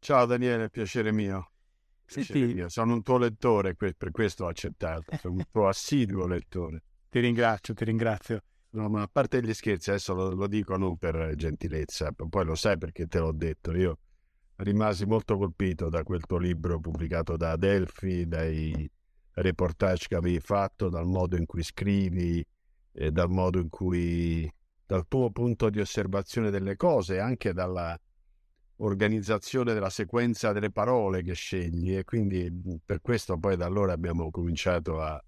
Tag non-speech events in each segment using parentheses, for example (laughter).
Ciao Daniele, piacere mio. Piacere Senti, mio. Sono un tuo lettore, per questo ho accettato. Sono un tuo assiduo lettore. ti ringrazio, ti ringrazio. No, ma a parte gli scherzi, adesso lo, lo dico non per gentilezza, poi lo sai perché te l'ho detto. Io rimasi molto colpito da quel tuo libro pubblicato da Adelphi, dai reportage che avevi fatto, dal modo in cui scrivi, e dal modo in cui, dal tuo punto di osservazione delle cose, anche dalla organizzazione della sequenza delle parole che scegli e quindi per questo poi da allora abbiamo cominciato a,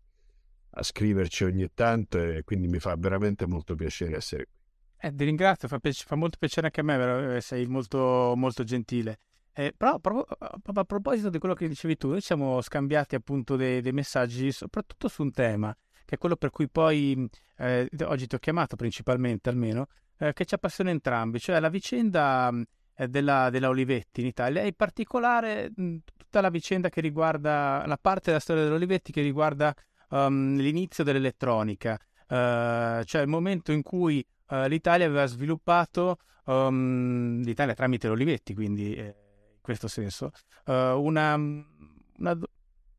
a scriverci ogni tanto e quindi mi fa veramente molto piacere essere qui. Eh, ti ringrazio, fa, piace- fa molto piacere anche a me? Eh, sei molto, molto gentile. Eh, però proprio a proposito di quello che dicevi tu, noi siamo scambiati appunto dei, dei messaggi, soprattutto su un tema, che è quello per cui poi eh, oggi ti ho chiamato principalmente almeno, eh, che ci appassiona entrambi, cioè la vicenda della, della Olivetti in Italia. E in particolare tutta la vicenda che riguarda la parte della storia dell'Olivetti che riguarda um, l'inizio dell'elettronica, eh, cioè il momento in cui eh, l'Italia aveva sviluppato, um, l'Italia tramite l'Olivetti, quindi eh, in questo senso, eh, una, una,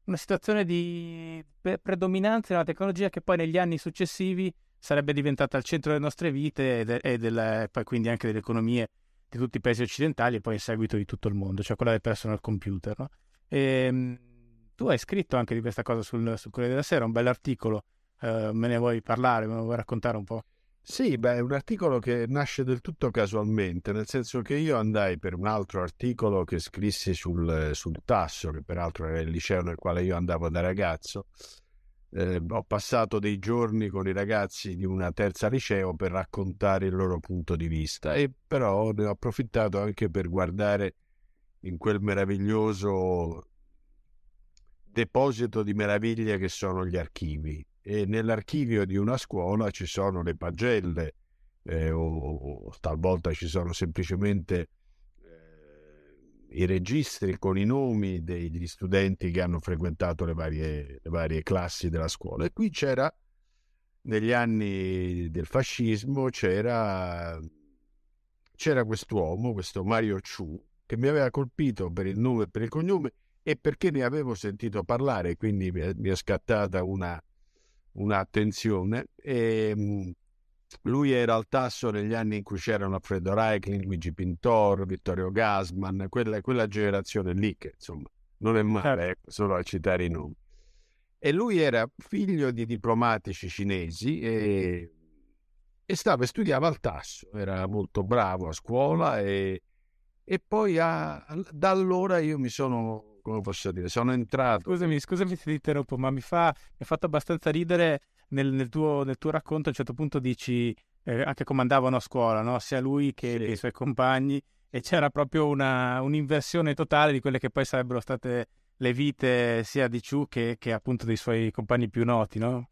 una situazione di pre- predominanza della tecnologia che poi negli anni successivi sarebbe diventata al centro delle nostre vite e, de- e del- poi quindi anche delle economie di tutti i paesi occidentali e poi in seguito di tutto il mondo, cioè quella del personal computer. No? E, mh, tu hai scritto anche di questa cosa sul, sul Corriere della Sera, un bell'articolo, eh, me ne vuoi parlare, me ne vuoi raccontare un po'? Sì, beh, è un articolo che nasce del tutto casualmente, nel senso che io andai per un altro articolo che scrissi sul, sul Tasso, che peraltro era il liceo nel quale io andavo da ragazzo. Eh, ho passato dei giorni con i ragazzi di una terza liceo per raccontare il loro punto di vista e però ne ho approfittato anche per guardare in quel meraviglioso deposito di meraviglie che sono gli archivi e nell'archivio di una scuola ci sono le pagelle eh, o, o talvolta ci sono semplicemente i registri con i nomi degli studenti che hanno frequentato le varie, le varie classi della scuola e qui c'era negli anni del fascismo c'era c'era quest'uomo, questo Mario Ciu, che mi aveva colpito per il nome e per il cognome e perché ne avevo sentito parlare, quindi mi è, mi è scattata una, un'attenzione. E, mh, lui era al tasso negli anni in cui c'erano Alfredo Reichling, Luigi Pintor, Vittorio Gassman, quella, quella generazione lì che insomma non è male, ecco, solo a citare i nomi. E lui era figlio di diplomatici cinesi e, e stava e studiava al tasso, era molto bravo a scuola e, e poi a, da allora io mi sono, come posso dire, sono entrato. Scusami, scusami se ti interrompo, ma mi, fa, mi ha fatto abbastanza ridere nel, nel, tuo, nel, tuo, racconto. A un certo punto dici eh, anche come andavano a scuola, no? sia lui che, Sì. i suoi compagni, e c'era proprio una, un'inversione totale di quelle che poi sarebbero state le vite sia di Chu che, che appunto dei suoi compagni più noti, no?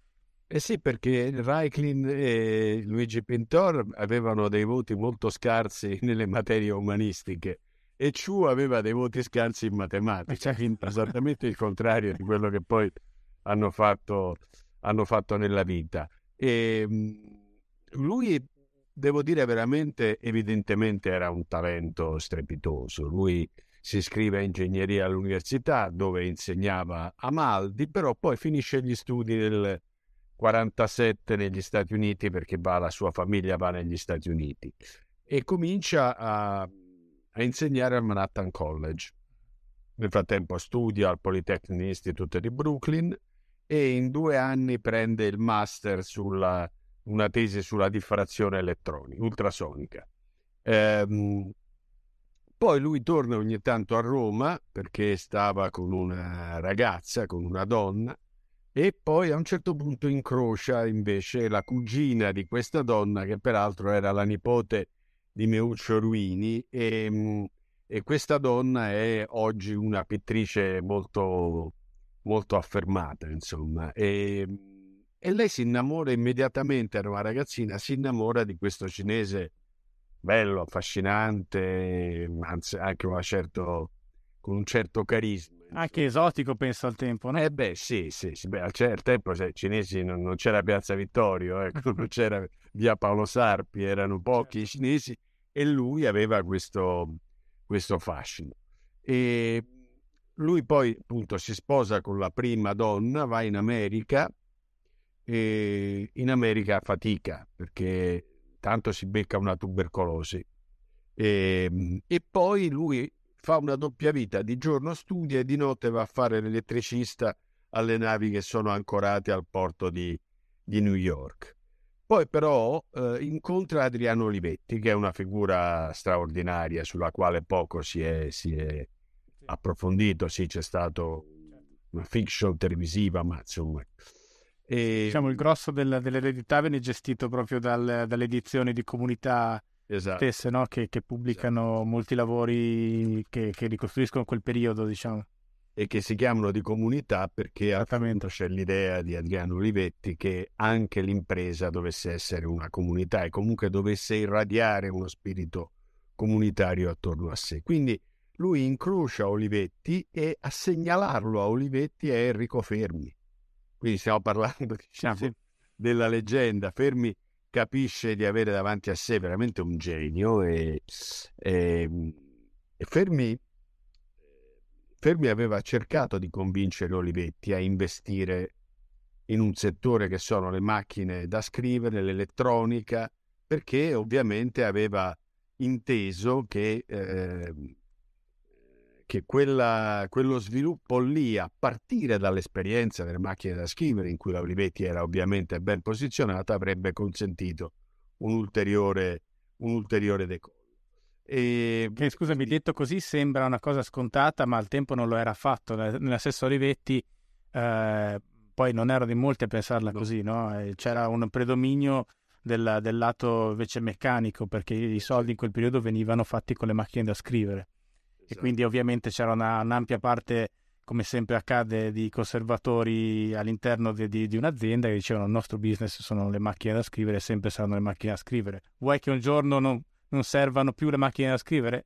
Eh sì, perché Reiklin e Luigi Pintor avevano dei voti molto scarsi (laughs) nelle materie umanistiche e Chu aveva dei voti scarsi in matematica, Eh, certo. quindi esattamente il contrario di quello che poi hanno fatto, hanno fatto nella vita. E mh, lui, devo dire veramente, evidentemente era un talento strepitoso. Lui si iscrive a ingegneria all'università dove insegnava a Maldi, però poi finisce gli studi nel 47 negli Stati Uniti perché va, la sua famiglia va negli Stati Uniti e comincia a, a insegnare al Manhattan College nel frattempo studia al Polytechnic Institute di Brooklyn e in due anni prende il master sulla una tesi sulla diffrazione elettronica, ultrasonica. Ehm, poi lui torna ogni tanto a Roma perché stava con una ragazza, con una donna, e poi a un certo punto incrocia invece la cugina di questa donna, che peraltro era la nipote di Meuccio Ruini, e, e questa donna è oggi una pittrice molto, molto affermata, insomma. E, e lei si innamora immediatamente, era una ragazzina, si innamora di questo cinese bello, affascinante, anzi anche certo, con un certo carisma. Anche esotico, penso al tempo, no? Eh beh, sì, sì, sì. Beh, al certo tempo se, cinesi non, non, c'era Piazza Vittorio, ecco, non (laughs) c'era via Paolo Sarpi, erano pochi certo. i cinesi e lui aveva questo, questo fascino. E lui poi appunto si sposa con la prima donna, va in America e in America fatica perché tanto si becca una tubercolosi. E, ehm, e, poi lui fa una doppia vita, di giorno studia e di notte va a fare l'elettricista alle navi che sono ancorate al porto di, di New York. Poi però eh, incontra Adriano Olivetti, che è una figura straordinaria sulla quale poco si è, si è approfondito, sì c'è stato una fiction televisiva, ma insomma e... Diciamo il grosso del, dell'eredità viene gestito proprio dal, dalle edizioni di comunità esatto. stesse, no? che, che, pubblicano esatto. molti lavori che, che, ricostruiscono quel periodo, diciamo. E che si chiamano di comunità perché appunto c'è l'idea di Adriano Olivetti che anche l'impresa dovesse essere una comunità e comunque dovesse irradiare uno spirito comunitario attorno a sé. Quindi lui incrocia Olivetti e a segnalarlo a Olivetti è Enrico Fermi quindi stiamo parlando (laughs) diciamo, sì. della leggenda. Fermi capisce di avere davanti a sé veramente un genio e, e, e Fermi, Fermi aveva cercato di convincere Olivetti a investire in un settore che sono le macchine da scrivere, l'elettronica, perché ovviamente aveva inteso che eh, che quella, quello sviluppo lì, a partire dall'esperienza delle macchine da scrivere, in cui la Olivetti era ovviamente ben posizionata, avrebbe consentito un ulteriore, un ulteriore decollo. E... Che, scusami, detto così sembra una cosa scontata, ma al tempo non lo era affatto. Nella stessa Olivetti, eh, poi non ero di molti a pensarla così, no? C'era un predominio del, del lato invece meccanico, perché i soldi in quel periodo venivano fatti con le macchine da scrivere e quindi ovviamente c'era una, un'ampia parte, come sempre accade, di conservatori all'interno di, di, di, un'azienda che dicevano il nostro business sono le macchine da scrivere sempre saranno le macchine da scrivere. Vuoi che un giorno non, non servano più le macchine da scrivere?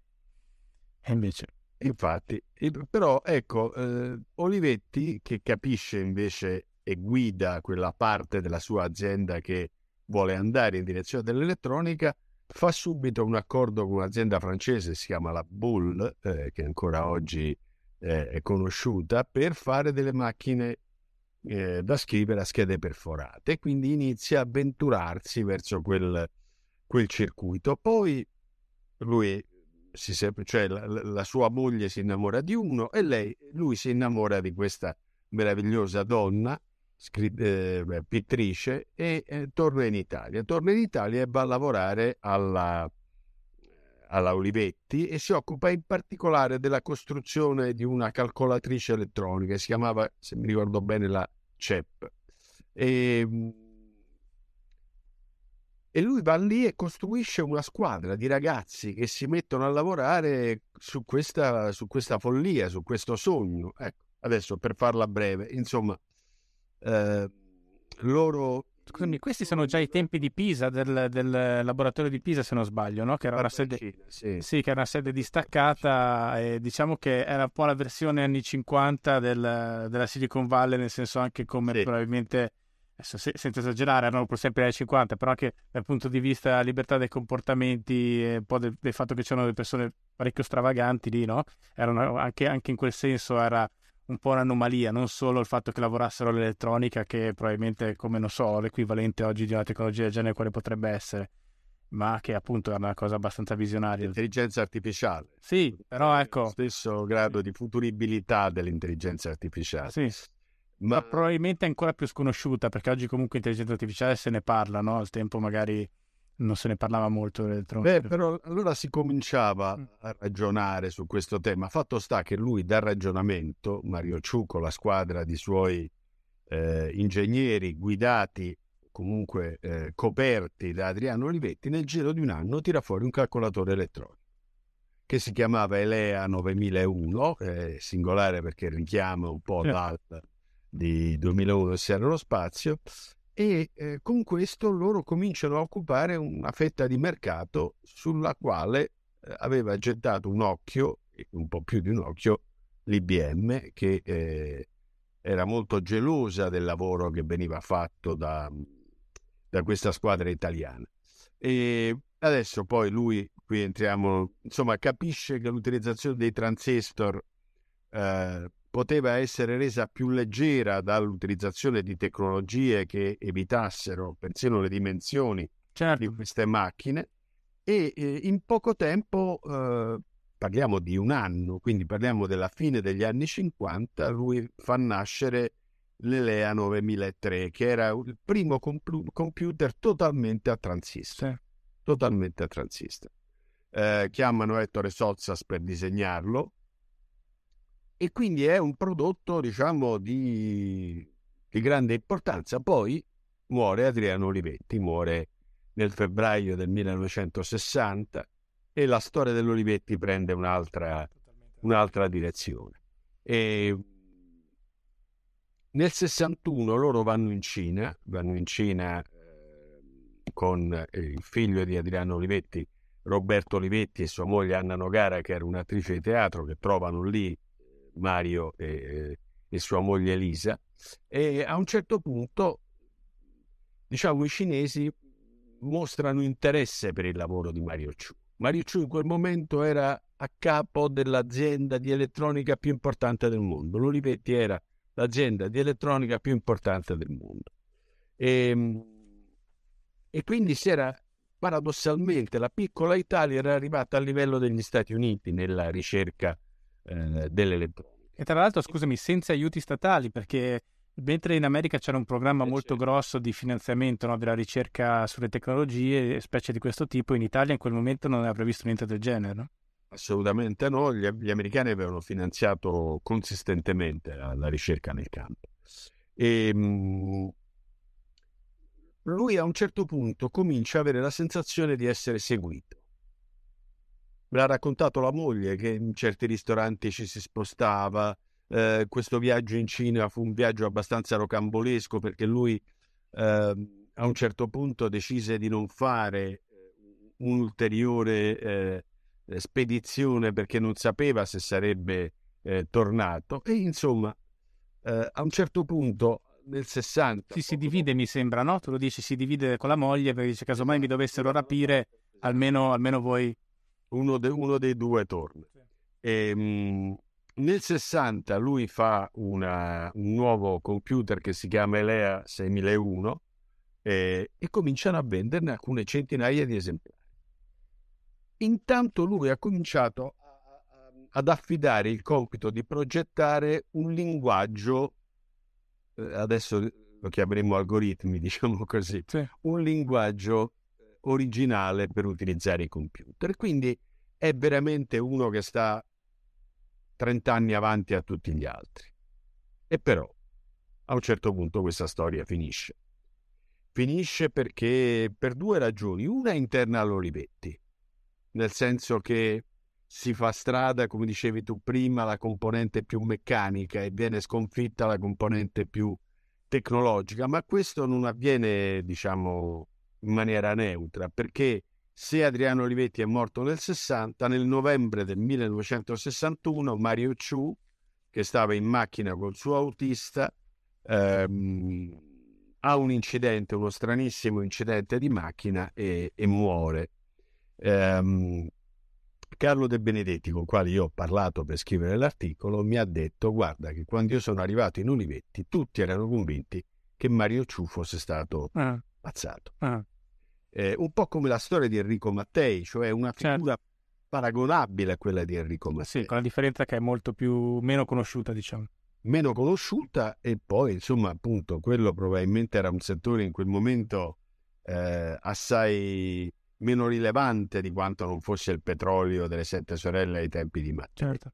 E invece... Infatti, però ecco, eh, Olivetti che capisce invece e guida quella parte della sua azienda che vuole andare in direzione dell'elettronica, fa subito un accordo con un'azienda francese, si chiama la Bull, eh, che ancora oggi eh, è conosciuta, per fare delle macchine eh, da scrivere a schede perforate. Quindi inizia a avventurarsi verso quel, quel circuito. Poi lui, si, cioè la, la, sua moglie si innamora di uno e lei, lui si innamora di questa meravigliosa donna scri- eh, pittrice e eh, torna in Italia. Torna in Italia e va a lavorare alla, alla Olivetti e si occupa in particolare della costruzione di una calcolatrice elettronica, si chiamava, se mi ricordo bene, la CEP. E, e lui va lì e costruisce una squadra di ragazzi che si mettono a lavorare su questa, su questa follia, su questo sogno. Ecco, adesso per farla breve, insomma, eh, loro... Scusami, questi sono già i tempi di Pisa, del, del laboratorio di Pisa se non sbaglio, no? che, era una sede, sì. Sì, che era una sede distaccata e diciamo che era un po' la versione anni 50 del, della Silicon Valley, nel senso anche come sì. probabilmente adesso senza esagerare, erano pur sempre anni 50, però anche dal punto di vista della libertà dei comportamenti e un po' del, del, fatto che c'erano delle persone parecchio stravaganti lì, no? Erano anche, anche in quel senso era un po' un'anomalia, non solo il fatto che lavorassero l'elettronica, che probabilmente, come non so, l'equivalente oggi di una tecnologia del genere quale potrebbe essere, ma che appunto è una cosa abbastanza visionaria. L'intelligenza artificiale. Sì, però ecco... Lo stesso grado di futuribilità dell'intelligenza artificiale. Sì. Ma... ma probabilmente è ancora più sconosciuta perché oggi comunque intelligenza artificiale se ne parla, no? Al tempo magari non se ne parlava molto Beh, però allora si cominciava mm. a ragionare su questo tema. Fatto sta che lui dal ragionamento, Mario Ciucco, la squadra di suoi eh, ingegneri guidati comunque eh, coperti da Adriano Olivetti, nel giro di un anno tira fuori un calcolatore elettronico che si chiamava Elea 9001, eh, singolare perché richiama un po' dal di 2001 sia nello spazio, e eh, con questo loro cominciano a occupare una fetta di mercato sulla quale eh, aveva gettato un occhio, un po' più di un occhio, l'IBM che eh, era molto gelosa del lavoro che veniva fatto da, da questa squadra italiana. E adesso poi lui, qui entriamo, insomma, capisce che l'utilizzazione dei transistor eh, poteva essere resa più leggera dall'utilizzazione di tecnologie che evitassero persino le dimensioni certo. di queste macchine e eh, in poco tempo, eh, parliamo di un anno, quindi parliamo della fine degli anni 50, lui fa nascere l'Elea 9003, che era il primo comp- computer totalmente a transistor. Sì. Totalmente a transistor. Eh, chiamano Ettore Sozzas per disegnarlo e quindi è un prodotto, diciamo, di, di grande importanza. Poi muore Adriano Olivetti, muore nel febbraio del 1960 e la storia dell'Olivetti prende un'altra, un'altra direzione. E nel 61 loro vanno in Cina, vanno in Cina eh, con il figlio di Adriano Olivetti, Roberto Olivetti e sua moglie Anna Nogara, che era un'attrice di teatro, che trovano lì Mario e, e sua moglie Elisa. E a un certo punto, diciamo, i cinesi mostrano interesse per il lavoro di Mario Chu. Mario Chu in quel momento era a capo dell'azienda di elettronica più importante del mondo. L'Olivetti era l'azienda di elettronica più importante del mondo. E, ehm, e quindi si era paradossalmente la piccola Italia era arrivata a livello degli Stati Uniti nella ricerca eh, dell'elettronica. E tra l'altro, scusami, senza aiuti statali, perché mentre in America c'era un programma eh, molto certo. grosso di finanziamento no, della ricerca sulle tecnologie, specie di questo tipo, in Italia in quel momento non era previsto niente del genere, no? Assolutamente no, gli, gli, americani avevano finanziato consistentemente la, la ricerca nel campo. E, ehm, mh, lui a un certo punto comincia ad avere la sensazione di essere seguito. Me l'ha raccontato la moglie che in certi ristoranti ci si spostava. Eh, questo viaggio in Cina fu un viaggio abbastanza rocambolesco perché lui eh, a un certo punto decise di non fare eh, un'ulteriore eh, spedizione perché non sapeva se sarebbe eh, tornato e insomma eh, a un certo punto nel 60 sì, si divide mi sembra no? tu lo dici si divide con la moglie perché dice casomai mi dovessero rapire almeno, almeno voi uno, de, uno, dei due torna. E, ehm, mh, nel 60 lui fa una, un nuovo computer che si chiama Elea 6001 eh, e cominciano a venderne alcune centinaia di esemplari. Intanto lui ha cominciato ad affidare il compito di progettare un linguaggio, eh, adesso lo chiameremo algoritmi, (laughs) diciamo così, sì. un linguaggio originale per utilizzare i computer. Quindi è veramente uno che sta 30 anni avanti a tutti gli altri. E però a un certo punto questa storia finisce. Finisce perché per due ragioni. Una è interna all'Olivetti nel senso che si fa strada, come dicevi tu prima, la componente più meccanica e viene sconfitta la componente più tecnologica, ma questo non avviene, diciamo, in maniera neutra, perché se Adriano Olivetti è morto nel 60, nel novembre del 1961 Mario Chu, che stava in macchina col suo autista, ehm, ha un incidente, uno stranissimo incidente di macchina e, e muore ehm, Carlo De Benedetti, con il quale io ho parlato per scrivere l'articolo, mi ha detto: Guarda, che quando io sono arrivato in Olivetti, tutti erano convinti che Mario Ciù fosse stato ah. ammazzato. Ah. Eh, un po' come la storia di Enrico Mattei, cioè una certo. figura certo. paragonabile a quella di Enrico Mattei. Sì, con la differenza che è molto più meno conosciuta, diciamo. Meno conosciuta e poi, insomma, appunto, quello probabilmente era un settore in quel momento eh, assai meno rilevante di quanto non fosse il petrolio delle sette sorelle ai tempi di Mattei. Certo.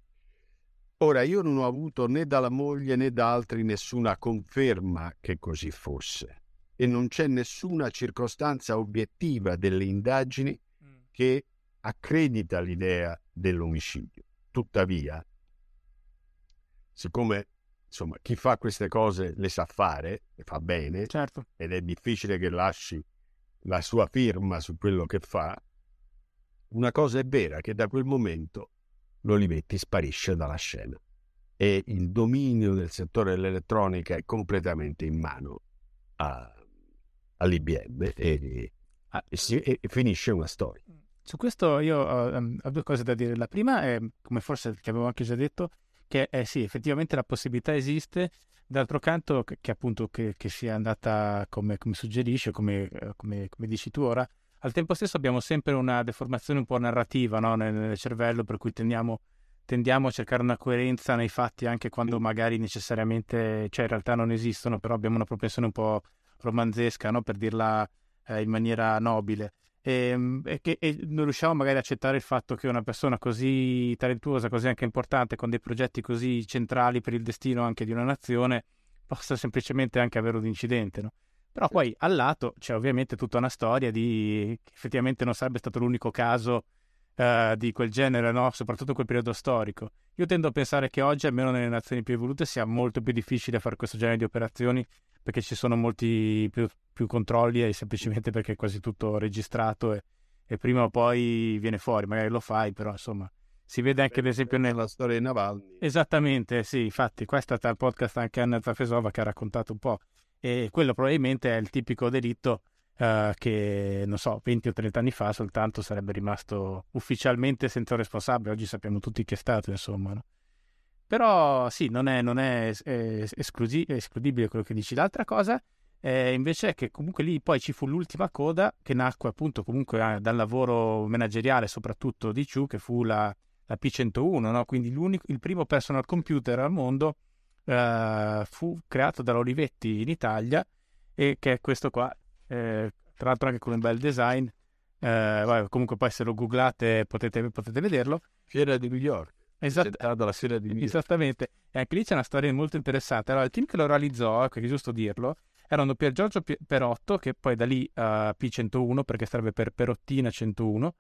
Ora, io non ho avuto né dalla moglie né da altri nessuna conferma che così fosse e non c'è nessuna circostanza obiettiva delle indagini mm. che accredita l'idea dell'omicidio. Tuttavia, siccome insomma, chi fa queste cose le sa fare, le fa bene, certo. ed è difficile che lasci la sua firma su quello che fa, una cosa è vera, che da quel momento l'Olivetti sparisce dalla scena e il dominio del settore dell'elettronica è completamente in mano a, all'IBM e, ah, e, e, finisce una storia. Su questo io ho, ho, due cose da dire. La prima è, come forse ti avevo anche già detto, che è sì, effettivamente la possibilità esiste, D'altro canto, che, che appunto che, che, sia andata come, come suggerisce, come, eh, come, come, dici tu ora, al tempo stesso abbiamo sempre una deformazione un po' narrativa no? nel, nel, cervello, per cui tendiamo, tendiamo, a cercare una coerenza nei fatti anche quando magari necessariamente, cioè in realtà non esistono, però abbiamo una propensione un po' romanzesca, no? per dirla eh, in maniera nobile. Ehm, e, e, e, non riusciamo magari ad accettare il fatto che una persona così talentuosa, così anche importante, con dei progetti così centrali per il destino anche di una nazione, possa semplicemente anche avere un incidente, no? Però poi al lato c'è ovviamente tutta una storia di che effettivamente non sarebbe stato l'unico caso uh, di quel genere, no? soprattutto in quel periodo storico. Io tendo a pensare che oggi, almeno nelle nazioni più evolute, sia molto più difficile fare questo genere di operazioni perché ci sono molti più, più controlli e semplicemente perché è quasi tutto registrato e, e, prima o poi viene fuori, magari lo fai, però insomma si vede anche ad esempio nella storia di Navalny. Esattamente, sì, infatti qua è stata il podcast anche Anna Zafesova che ha raccontato un po' e quello probabilmente è il tipico delitto uh, che, non so, 20 o 30 anni fa soltanto sarebbe rimasto ufficialmente senza responsabile, oggi sappiamo tutti che è stato, insomma, no? Però sì, non è, non è, è esclusi- escludibile quello che dici. L'altra cosa eh, invece è che comunque lì poi ci fu l'ultima coda che nacque appunto comunque eh, dal lavoro manageriale soprattutto di Chu che fu la, la P101, no? quindi il primo personal computer al mondo eh, fu creato da Olivetti in Italia e che è questo qua, eh, tra l'altro anche con un bel design, eh, comunque poi se lo googlate potete, potete vederlo. Fiera di New York. Esatto. dalla serie di Esattamente. E anche lì c'è una storia molto interessante. Allora, il team che lo realizzò, è giusto dirlo, erano Pier Giorgio Perotto, che poi da lì uh, P101, perché sarebbe per Perottina 101,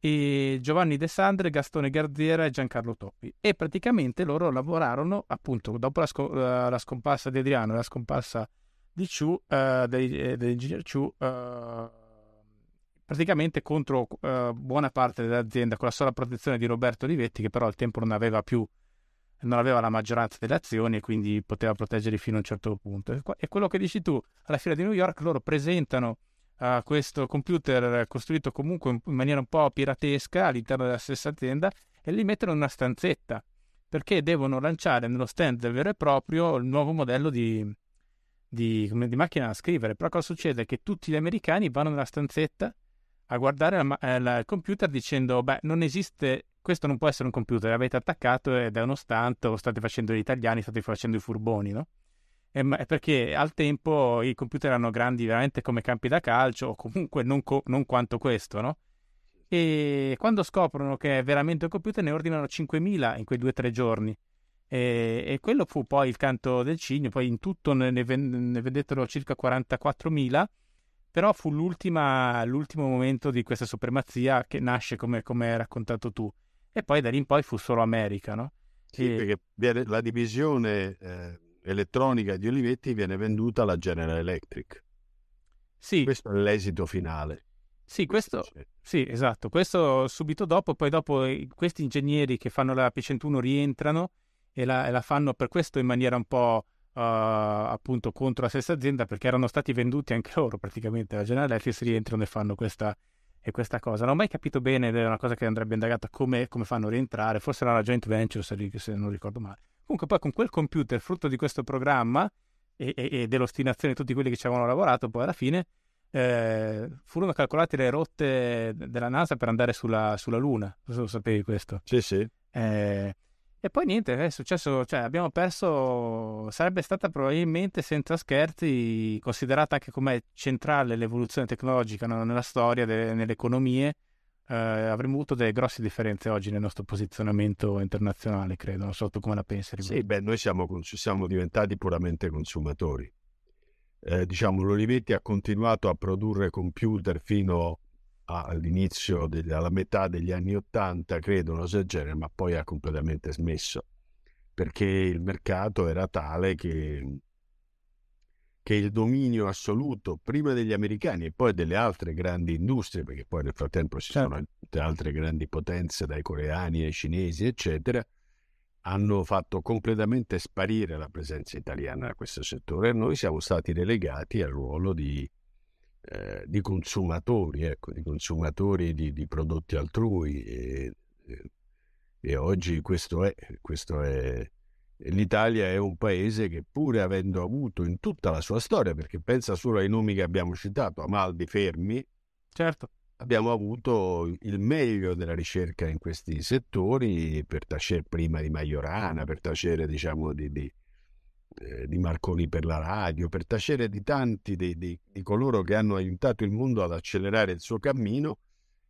e Giovanni De Sandre, Gastone Garziera e Giancarlo Toppi. E praticamente loro lavorarono, appunto, dopo la, sco- la scomparsa di Adriano e la scomparsa di Chu, uh, dell'ingegner Chu, uh, praticamente contro uh, buona parte dell'azienda con la sola protezione di Roberto Olivetti che però al tempo non aveva più non aveva la maggioranza delle azioni e quindi poteva proteggerli fino a un certo punto. E quello che dici tu, alla fiera di New York loro presentano uh, questo computer costruito comunque in maniera un po' piratesca all'interno della stessa azienda e li mettono in una stanzetta perché devono lanciare nello stand vero e proprio il nuovo modello di, di, di macchina da scrivere. Però cosa succede? Che tutti gli americani vanno nella stanzetta a guardare la, la, il computer dicendo, beh, non esiste, questo non può essere un computer, l'avete attaccato ed è uno stunt, o state facendo gli italiani, state facendo i furboni, no? E, perché al tempo i computer erano grandi veramente come campi da calcio, o comunque non, co- non quanto questo, no? E quando scoprono che è veramente un computer ne ordinano 5.000 in quei due o tre giorni. E, e, quello fu poi il canto del cigno, poi in tutto ne, ne vendettero circa 44.000 però fu l'ultimo momento di questa supremazia che nasce come, come hai raccontato tu. E poi da lì in poi fu solo America, no? Sì, e... perché la divisione eh, elettronica di Olivetti viene venduta alla General Electric. Sì. Questo è l'esito finale. Sì, questo, sì, esatto. Questo subito dopo, poi dopo eh, questi ingegneri che fanno la P101 rientrano e la, e la fanno per questo in maniera un po' appunto contro la stessa azienda perché erano stati venduti anche loro praticamente la General Electric rientrano e fanno questa, e questa cosa. Non ho mai capito bene ed è una cosa che andrebbe indagata come, come fanno a rientrare, forse era una joint venture se, se, non ricordo male. Comunque poi con quel computer, frutto di questo programma e, e, e dell'ostinazione di tutti quelli che ci avevano lavorato, poi alla fine eh, furono calcolate le rotte della NASA per andare sulla, sulla Luna. Non so se lo sapevi questo. Sì, sì. Eh, e poi niente, è successo, cioè abbiamo perso, sarebbe stata probabilmente senza scherzi considerata anche come centrale l'evoluzione tecnologica no? nella storia, de- nelle economie, eh, avremmo avuto delle grosse differenze oggi nel nostro posizionamento internazionale, credo, non so tu come la pensi. Sì, beh, noi siamo, siamo diventati puramente consumatori. Eh, diciamo, l'Olivetti ha continuato a produrre computer fino all'inizio, degli, alla metà degli anni Ottanta, credo, una cosa del genere, ma poi ha completamente smesso perché il mercato era tale che, che il dominio assoluto prima degli americani e poi delle altre grandi industrie, perché poi nel frattempo ci certo. sono altre grandi potenze, dai coreani ai cinesi, eccetera, hanno fatto completamente sparire la presenza italiana da questo settore e noi siamo stati relegati al ruolo di eh, di consumatori, ecco, di consumatori di, di prodotti altrui e, e, oggi questo è, questo è, l'Italia è un paese che pur avendo avuto in tutta la sua storia, perché pensa solo ai nomi che abbiamo citato, Amaldi, Fermi, certo. abbiamo avuto il meglio della ricerca in questi settori per tacere prima di Majorana, per tacere diciamo di, di eh, di Marconi per la radio, per tacere di tanti di, di, di coloro che hanno aiutato il mondo ad accelerare il suo cammino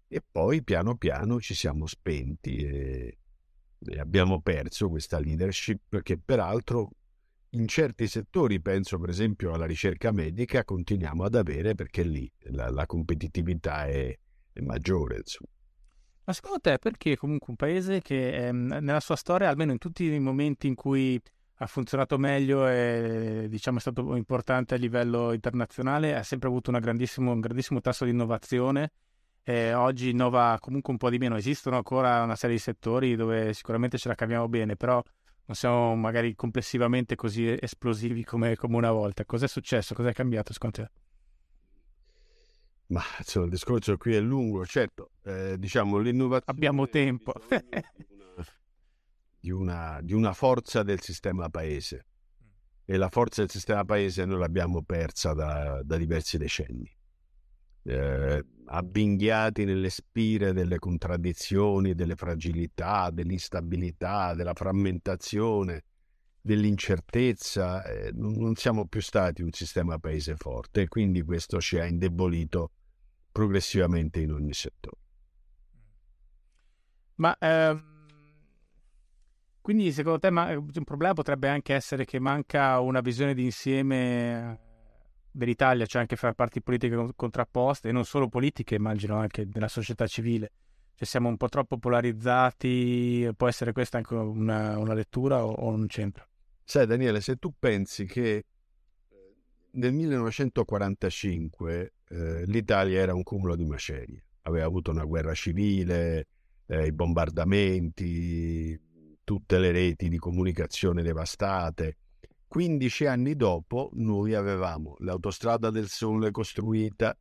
e poi piano piano ci siamo spenti e, e abbiamo perso questa leadership che peraltro in certi settori, penso per esempio alla ricerca medica, continuiamo ad avere perché lì la, la competitività è, è maggiore. Insomma. Ma secondo te perché comunque un paese che ehm, nella sua storia, almeno in tutti i momenti in cui ha funzionato meglio e diciamo, è stato importante a livello internazionale, ha sempre avuto un grandissimo, tasso di innovazione. E oggi innova comunque un po' di meno. Esistono ancora una serie di settori dove sicuramente ce la caviamo bene, però non siamo magari complessivamente così esplosivi come, come una volta. Cos'è successo? Cos'è cambiato secondo te? Ma insomma, il discorso qui è lungo, certo, eh, diciamo l'innovazione... Abbiamo tempo di una, di una forza del sistema paese e la forza del sistema paese noi l'abbiamo persa da, da diversi decenni. Eh, avvinghiati nelle spire delle contraddizioni, delle fragilità, dell'instabilità, della frammentazione, dell'incertezza, eh, non siamo più stati un sistema paese forte e quindi questo ci ha indebolito progressivamente in ogni settore. Ma eh, quindi secondo te ma- un problema potrebbe anche essere che manca una visione d'insieme dell'Italia, cioè anche fra parti politiche contrapposte, e non solo politiche, immagino anche nella società civile. Cioè siamo un po' troppo polarizzati, può essere questa anche una, una lettura o, o non c'entra? Sai Daniele, se tu pensi che eh, nel 1945 eh, l'Italia era un cumulo di macerie, aveva avuto una guerra civile, eh, i bombardamenti, tutte le reti di comunicazione devastate. 15 anni dopo noi avevamo l'autostrada del sole costruita,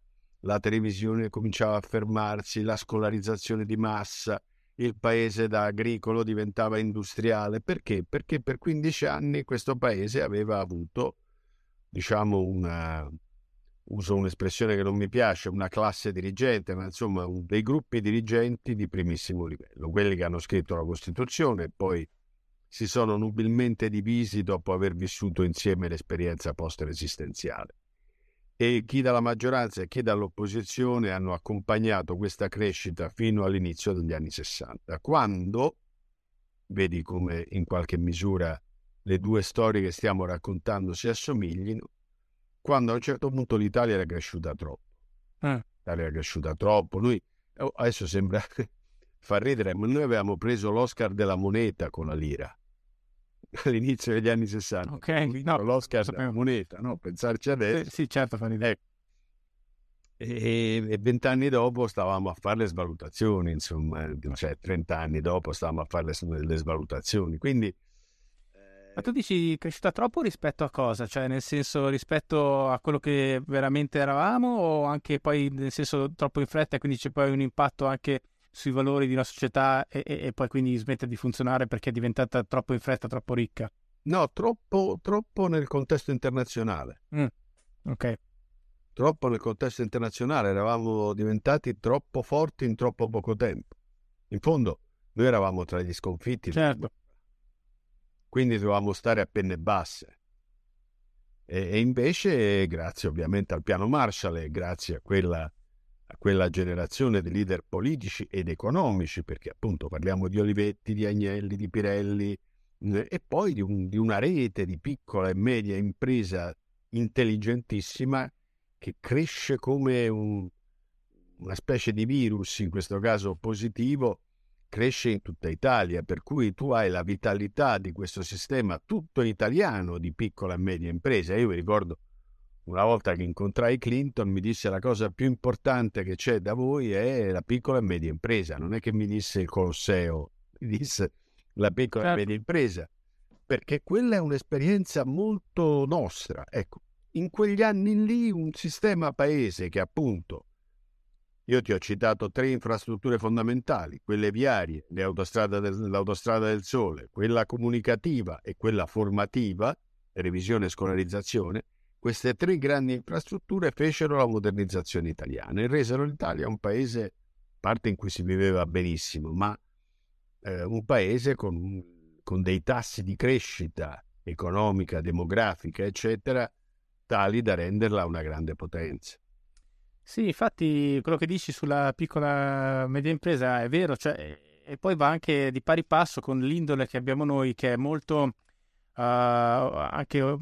la televisione cominciava a fermarsi, la scolarizzazione di massa, il paese da agricolo diventava industriale. Perché? Perché per 15 anni questo paese aveva avuto, diciamo, una, uso un'espressione che non mi piace, una classe dirigente, ma insomma dei gruppi dirigenti di primissimo livello, quelli che hanno scritto la Costituzione e poi si sono nubilmente divisi dopo aver vissuto insieme l'esperienza post-resistenziale. E chi dalla maggioranza e chi dall'opposizione hanno accompagnato questa crescita fino all'inizio degli anni 60, quando, vedi come in qualche misura le due storie che stiamo raccontando si assomiglino, quando a un certo punto l'Italia era cresciuta troppo. Eh. L'Italia era cresciuta troppo. Noi oh, adesso sembra (laughs) far ridere, ma noi avevamo preso l'Oscar della moneta con la lira (laughs) all'inizio degli anni 60. Ok, no, l'Oscar della moneta, no? Pensarci adesso. Sì, sì certo, fa ridere. E vent'anni dopo stavamo a fare le svalutazioni, insomma, cioè 30 anni dopo stavamo a fare le, le svalutazioni. Quindi ma tu dici cresciuta troppo rispetto a cosa? Cioè, nel senso rispetto a quello che veramente eravamo o anche poi nel senso troppo in fretta e quindi c'è poi un impatto anche sui valori di una società e, e, e poi quindi smette di funzionare perché è diventata troppo in fretta, troppo ricca? No, troppo, troppo nel contesto internazionale. Mm, ok. troppo nel contesto internazionale, eravamo diventati troppo forti in troppo poco tempo. In fondo, noi eravamo tra gli sconfitti. Certo. Quindi dovevamo stare a penne basse. E, e invece, grazie ovviamente al piano Marshall e grazie a quella, a quella generazione di leader politici ed economici, perché appunto parliamo di Olivetti, di Agnelli, di Pirelli, e poi di, un, di una rete di piccola e media impresa intelligentissima che cresce come un, una specie di virus, in questo caso positivo, cresce in tutta Italia, per cui tu hai la vitalità di questo sistema tutto italiano di piccola e media impresa. Io mi ricordo una volta che incontrai Clinton mi disse la cosa più importante che c'è da voi è la piccola e media impresa, non è che mi disse il Colosseo, mi disse la piccola certo. e media impresa, perché quella è un'esperienza molto nostra. Ecco, in quegli anni lì un sistema paese che appunto, io ti ho citato tre infrastrutture fondamentali, quelle viarie, l'autostrada del, l'autostrada del sole, quella comunicativa e quella formativa, revisione e scolarizzazione, queste tre grandi infrastrutture fecero la modernizzazione italiana e resero l'Italia un paese, parte in cui si viveva benissimo, ma eh, un paese con, con dei tassi di crescita economica, demografica, eccetera, tali da renderla una grande potenza. Sì, infatti quello che dici sulla piccola media impresa è vero, cioè, e poi va anche di pari passo con l'indole che abbiamo noi, che è molto uh, anche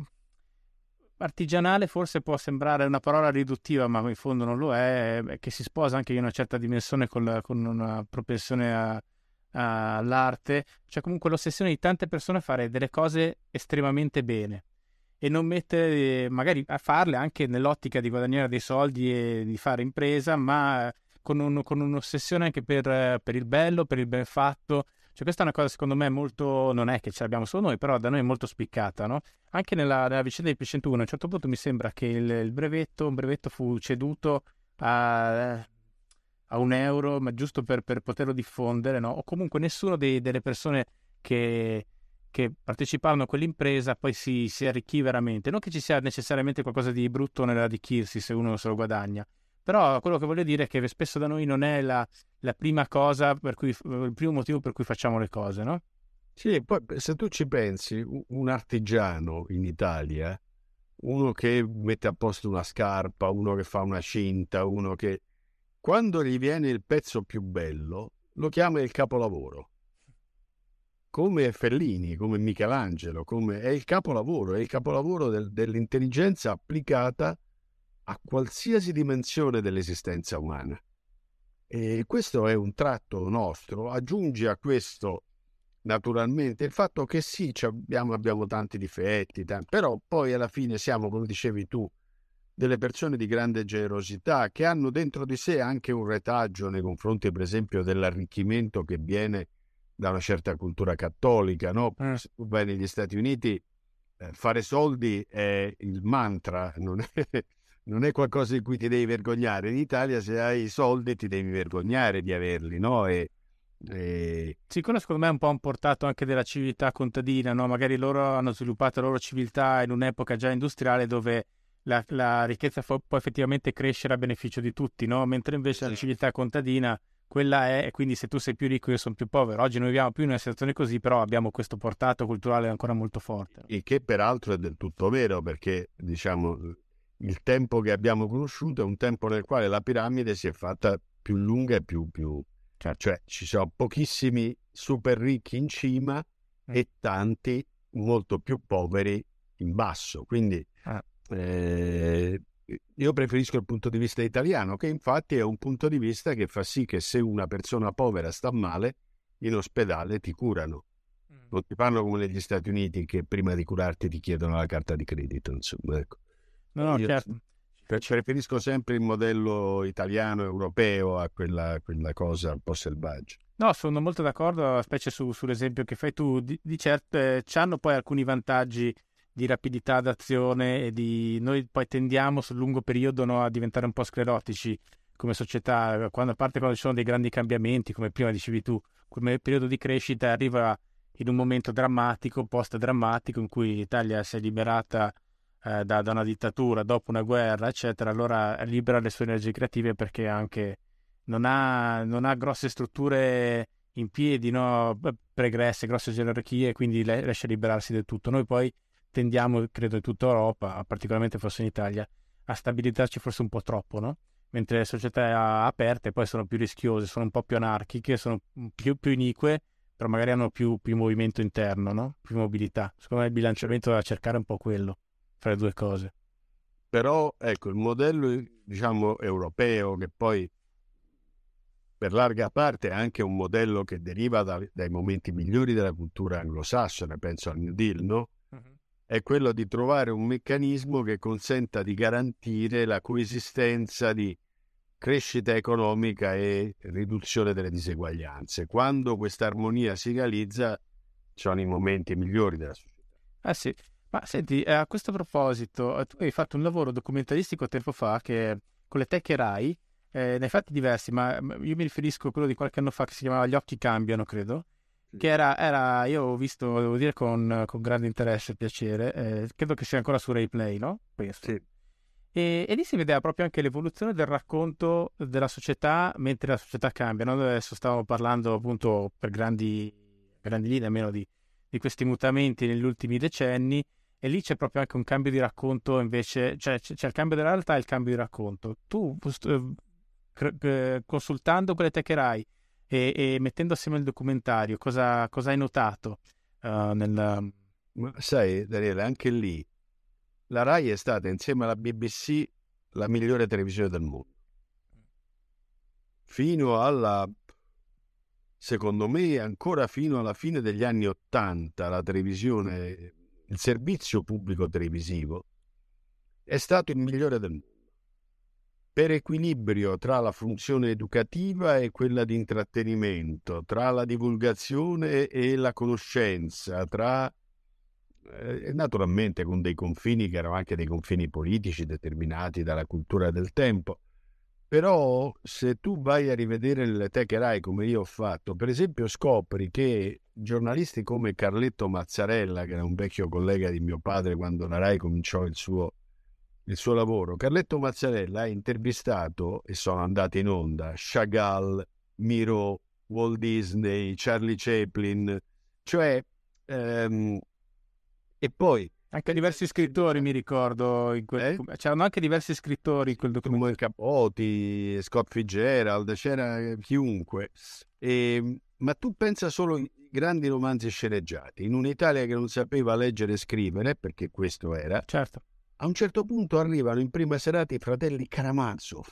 artigianale, forse può sembrare una parola riduttiva, ma in fondo non lo è, che si sposa anche in una certa dimensione con, con una propensione all'arte, cioè comunque l'ossessione di tante persone a fare delle cose estremamente bene e non mettere magari a farle anche nell'ottica di guadagnare dei soldi e di fare impresa, ma con, un, con un'ossessione anche per, per, il bello, per il ben fatto. Cioè, questa è una cosa secondo me molto, non è che ce l'abbiamo solo noi, però da noi è molto spiccata, no? Anche nella, nella vicenda di P101, a un certo punto mi sembra che il, il brevetto, un brevetto fu ceduto a a un euro, ma giusto per, per poterlo diffondere, no? o comunque nessuno dei, delle persone che, che parteciparono a quell'impresa poi si, si, arricchì veramente. Non che ci sia necessariamente qualcosa di brutto nell'arricchirsi se uno se lo guadagna, però quello che voglio dire è che spesso da noi non è la, la prima cosa per cui, il primo motivo per cui facciamo le cose, no? Sì, poi se tu ci pensi, un artigiano in Italia, uno che mette a posto una scarpa, uno che fa una cinta, uno che quando gli viene il pezzo più bello, lo chiama il capolavoro. Come Fellini, come Michelangelo, come... è il capolavoro, è il capolavoro del, dell'intelligenza applicata a qualsiasi dimensione dell'esistenza umana. E questo è un tratto nostro. Aggiunge a questo naturalmente il fatto che sì, abbiamo, abbiamo tanti difetti, tanti, però poi alla fine siamo, come dicevi tu, delle persone di grande generosità che hanno dentro di sé anche un retaggio nei confronti, per esempio, dell'arricchimento che viene da una certa cultura cattolica. No? Eh. Se tu vai negli Stati Uniti, eh, fare soldi è il mantra, non è, (laughs) non è, qualcosa di cui ti devi vergognare. In Italia, se hai i soldi, ti devi vergognare di averli, no? E, e... Sì, quello secondo me è un po' un portato anche della civiltà contadina, no? Magari loro hanno sviluppato la loro civiltà in un'epoca già industriale dove la, la ricchezza può effettivamente crescere a beneficio di tutti, no? mentre invece sì. la civiltà contadina quella è, e quindi se tu sei più ricco io sono più povero. Oggi noi viviamo più in una situazione così, però abbiamo questo portato culturale ancora molto forte. Il che peraltro è del tutto vero, perché diciamo il tempo che abbiamo conosciuto è un tempo nel quale la piramide si è fatta più lunga e più... più... Certo. Cioè ci sono pochissimi super ricchi in cima mm. e tanti molto più poveri in basso. Quindi ah. Eh, io preferisco il punto di vista italiano, che infatti è un punto di vista che fa sì che se una persona povera sta male, in ospedale ti curano. Mm. Non ti parlo come negli Stati Uniti che prima di curarti ti chiedono la carta di credito, insomma. Ecco. No, no, certo. preferisco sempre il modello italiano, europeo a quella, quella cosa un po' selvaggia. No, sono molto d'accordo, specie su, sull'esempio che fai tu. Di, di certo, eh, hanno poi alcuni vantaggi di rapidità d'azione e di... Noi poi tendiamo sul lungo periodo no, a diventare un po' sclerotici come società, quando, a parte quando ci sono dei grandi cambiamenti, come prima dicevi tu, come periodo di crescita arriva in un momento drammatico, post-drammatico, in cui l'Italia si è liberata eh, da, da, una dittatura, dopo una guerra, eccetera, allora libera le sue energie creative perché anche non ha, non ha grosse strutture in piedi, no? pregresse, grosse gerarchie, quindi riesce a liberarsi del tutto. Noi poi tendiamo, credo in tutta Europa, particolarmente forse in Italia, a stabilizzarci forse un po' troppo, no? mentre le società aperte poi sono più rischiose, sono un po' più anarchiche, sono più, più inique, però magari hanno più, più movimento interno, no? più mobilità. Secondo me il bilanciamento da cercare un po' quello fra le due cose. Però ecco, il modello diciamo europeo che poi per larga parte è anche un modello che deriva da, dai momenti migliori della cultura anglosassone, penso al New Deal, no? È quello di trovare un meccanismo che consenta di garantire la coesistenza di crescita economica e riduzione delle diseguaglianze. Quando questa armonia si realizza, sono i momenti migliori della società. Ah sì, ma senti, eh, a questo proposito, eh, tu hai fatto un lavoro documentaristico tempo fa che con le tech Rai, eh, ne hai fatti diversi, ma io mi riferisco a quello di qualche anno fa che si chiamava Gli occhi cambiano, credo, che era, era io ho visto, devo dire, con, con grande interesse e piacere, eh, credo che sia ancora su Rayplay, no? Questo. Sì. E, e, lì si vedeva proprio anche l'evoluzione del racconto della società mentre la società cambia. Noi adesso stavamo parlando appunto per grandi, grandi linee almeno di, di questi mutamenti negli ultimi decenni e lì c'è proprio anche un cambio di racconto invece, cioè c'è il cambio della realtà e il cambio di racconto. Tu eh, consultando quelle techerai e, e mettendo assieme il documentario, cosa, cosa hai notato uh, nel... Sai Daniele, anche lì la RAI è stata insieme alla BBC la migliore televisione del mondo. Fino alla secondo me ancora fino alla fine degli anni Ottanta la televisione il servizio pubblico televisivo è stato il migliore del mondo per equilibrio tra la funzione educativa e quella di intrattenimento, tra la divulgazione e la conoscenza, tra eh, naturalmente con dei confini che erano anche dei confini politici determinati dalla cultura del tempo. Però se tu vai a rivedere le teche RAI come io ho fatto, per esempio scopri che giornalisti come Carletto Mazzarella, che era un vecchio collega di mio padre quando la RAI cominciò il suo, il suo lavoro, Carletto Mazzarella ha intervistato e sono andati in onda Chagall, Miro, Walt Disney, Charlie Chaplin, cioè ehm, e poi anche diversi scrittori mi ricordo, quel... eh? c'erano anche diversi scrittori in quel documento. Come Capote, Scott Fitzgerald, c'era chiunque. E, ehm, ma tu pensa solo ai grandi romanzi sceneggiati, in un'Italia che non sapeva leggere e scrivere, perché questo era. Certo. A un certo punto arrivano in prima serata i fratelli Karamazov.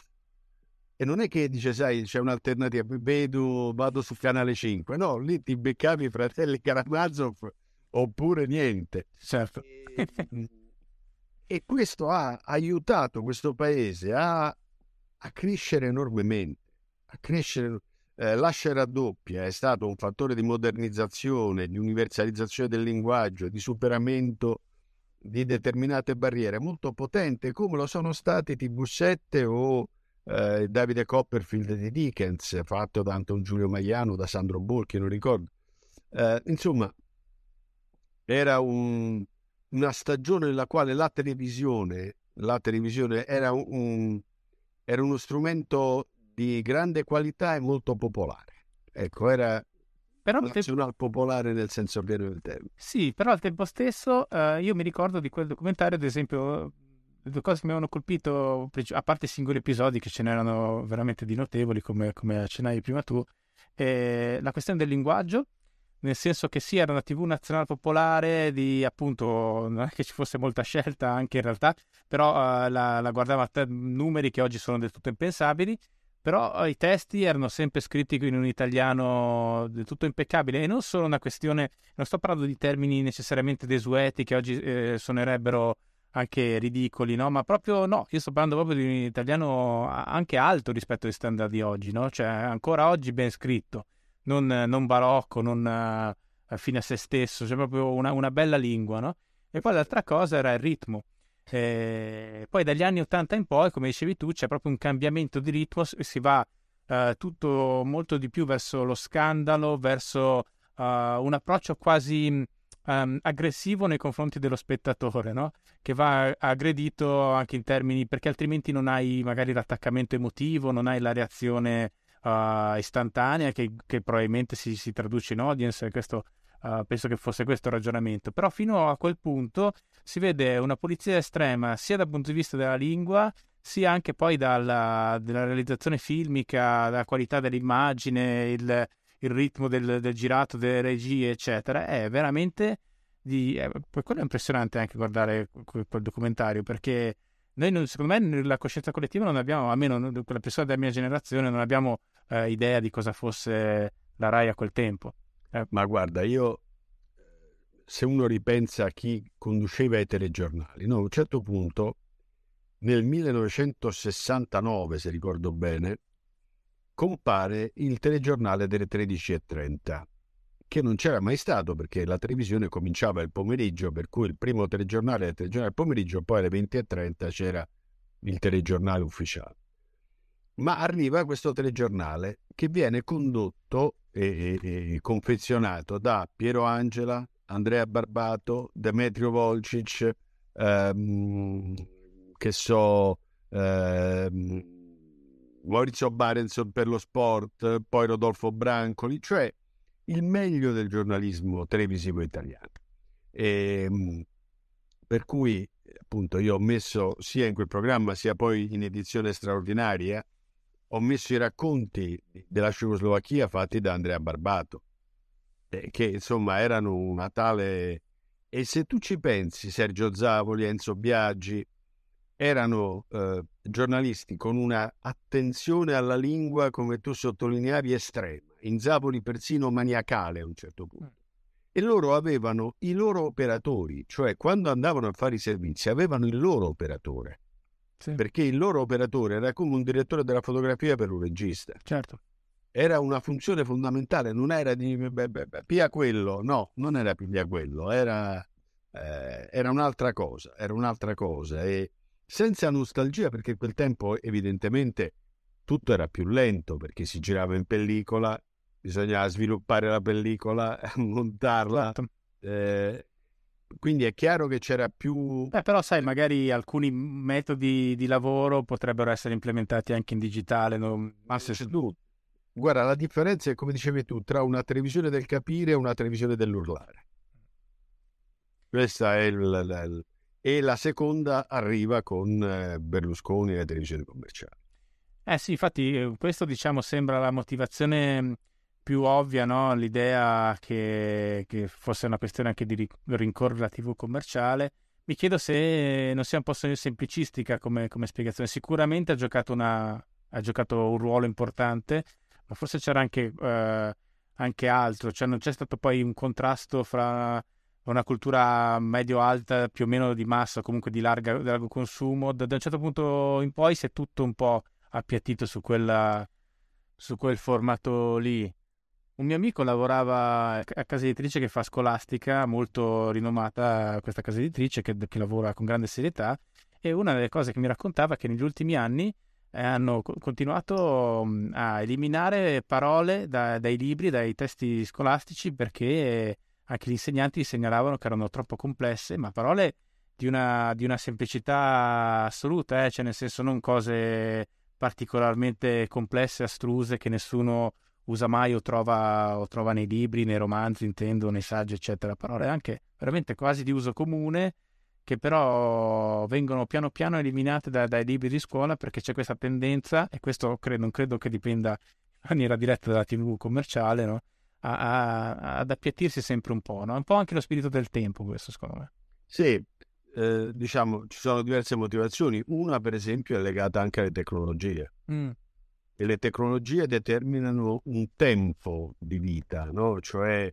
E non è che dice, sai, c'è un'alternativa, vedo, vado su canale 5. No, lì ti beccavi i fratelli Karamazov oppure niente. Certo. E, (laughs) e questo ha aiutato questo paese a, a crescere enormemente, a crescere eh, l'ascia raddoppia è stato un fattore di modernizzazione, di universalizzazione del linguaggio, di superamento di determinate barriere molto potente, come lo sono stati TV7 o eh, Davide Copperfield di Dickens, fatto da Anton Giulio Maiano, da Sandro Bolchi, non ricordo. Eh, insomma, era un, una stagione nella quale la televisione, la televisione era, un, era uno strumento di grande qualità e molto popolare. Ecco, era però nazional popolare nel senso pieno del termine. Sì, però al tempo stesso eh, io mi ricordo di quel documentario, ad esempio, le due cose che mi avevano colpito, a parte i singoli episodi che ce n'erano veramente di notevoli, come, come accennavi prima tu, eh, la questione del linguaggio nel senso che sì, era una TV nazionale popolare, di appunto, non è che ci fosse molta scelta anche in realtà, però uh, la, la, guardava a numeri che oggi sono del tutto impensabili, però uh, i testi erano sempre scritti in un italiano del tutto impeccabile e non solo una questione, non sto parlando di termini necessariamente desueti che oggi eh, suonerebbero anche ridicoli, no? Ma proprio no, io sto parlando proprio di un italiano anche alto rispetto ai standard di oggi, no? Cioè ancora oggi ben scritto non, non barocco, non uh, fine a se stesso, cioè proprio una, una, bella lingua, no? E poi l'altra cosa era il ritmo. E poi dagli anni 80 in poi, come dicevi tu, c'è proprio un cambiamento di ritmo, si va uh, tutto molto di più verso lo scandalo, verso uh, un approccio quasi um, aggressivo nei confronti dello spettatore, no? Che va aggredito anche in termini perché altrimenti non hai magari l'attaccamento emotivo, non hai la reazione uh, istantanea che, che probabilmente si, si, traduce in audience. Questo, uh, penso che fosse questo il ragionamento. Però fino a quel punto si vede una pulizia estrema sia dal punto di vista della lingua sia anche poi dalla, realizzazione filmica, dalla qualità dell'immagine, il, il ritmo del, del, girato, delle regie, eccetera. È veramente di... Eh, quello è impressionante anche guardare quel, quel documentario perché noi, non, secondo me, nella coscienza collettiva non abbiamo, almeno quella persona della mia generazione, non abbiamo eh, idea di cosa fosse la RAI a quel tempo. Eh. Ma guarda, io se uno ripensa a chi conduceva i telegiornali, no? a un certo punto, nel 1969, se ricordo bene, compare il telegiornale delle 13.30, che non c'era mai stato perché la televisione cominciava il pomeriggio, per cui il primo telegiornale era il telegiornale del pomeriggio, poi alle 20.30 c'era il telegiornale ufficiale. Ma arriva questo telegiornale che viene condotto e, e, e confezionato da Piero Angela, Andrea Barbato, Demetrio Volcic, ehm, che so, ehm, Maurizio Barenson per lo sport, poi Rodolfo Brancoli, cioè il meglio del giornalismo televisivo italiano. E, ehm, per cui appunto io ho messo sia in quel programma sia poi in edizione straordinaria ho messo i racconti della Cecoslovacchia fatti da Andrea Barbato, eh, che insomma erano una tale... E se tu ci pensi, Sergio Zavoli, Enzo Biaggi, erano eh, giornalisti con una attenzione alla lingua, come tu sottolineavi, estrema, in Zavoli persino maniacale a un certo punto. E loro avevano i loro operatori, cioè quando andavano a fare i servizi avevano il loro operatore sì. perché il loro operatore era come un direttore della fotografia per un regista. Certo. Era una funzione fondamentale, non era di beh, beh, beh, pia quello, no, non era pia quello, era, eh, era un'altra cosa, era un'altra cosa e senza nostalgia perché quel tempo evidentemente tutto era più lento perché si girava in pellicola, bisognava sviluppare la pellicola, (laughs) montarla. Certo. Eh, quindi è chiaro che c'era più... Beh, però sai, magari alcuni metodi di lavoro potrebbero essere implementati anche in digitale. No? Ma se tu... Guarda, la differenza è, come dicevi tu, tra una televisione del capire e una televisione dell'urlare. Questa è il, il, e la seconda arriva con eh, Berlusconi e le televisioni commerciali. Eh sì, infatti eh, questo diciamo sembra la motivazione più ovvia no? l'idea che, che, fosse una questione anche di rincorrere la TV commerciale. Mi chiedo se non sia un po' semplicistica come, come spiegazione. Sicuramente ha giocato, una, ha giocato, un ruolo importante, ma forse c'era anche, eh, anche altro. Cioè non c'è stato poi un contrasto fra una cultura medio-alta, più o meno di massa, comunque di, larga, di largo consumo. Da, da un certo punto in poi si è tutto un po' appiattito su, quella, su quel formato lì. Un mio amico lavorava a casa editrice che fa scolastica, molto rinomata questa casa editrice che, che lavora con grande serietà e una delle cose che mi raccontava è che negli ultimi anni eh, hanno co- continuato a eliminare parole da, dai libri, dai testi scolastici perché anche gli insegnanti segnalavano che erano troppo complesse, ma parole di una, di una semplicità assoluta, eh? cioè nel senso non cose particolarmente complesse, astruse che nessuno usa mai o trova, o trova nei libri, nei romanzi, intendo, nei saggi, eccetera. Parole anche veramente quasi di uso comune che però vengono piano piano eliminate da, dai libri di scuola perché c'è questa tendenza, e questo credo, non credo che dipenda in maniera diretta dalla TV commerciale, no? a, a, ad appiattirsi sempre un po', no? un po' anche lo spirito del tempo questo secondo me. Sì, eh, diciamo ci sono diverse motivazioni, una per esempio è legata anche alle tecnologie. Mm e le tecnologie determinano un tempo di vita, no? cioè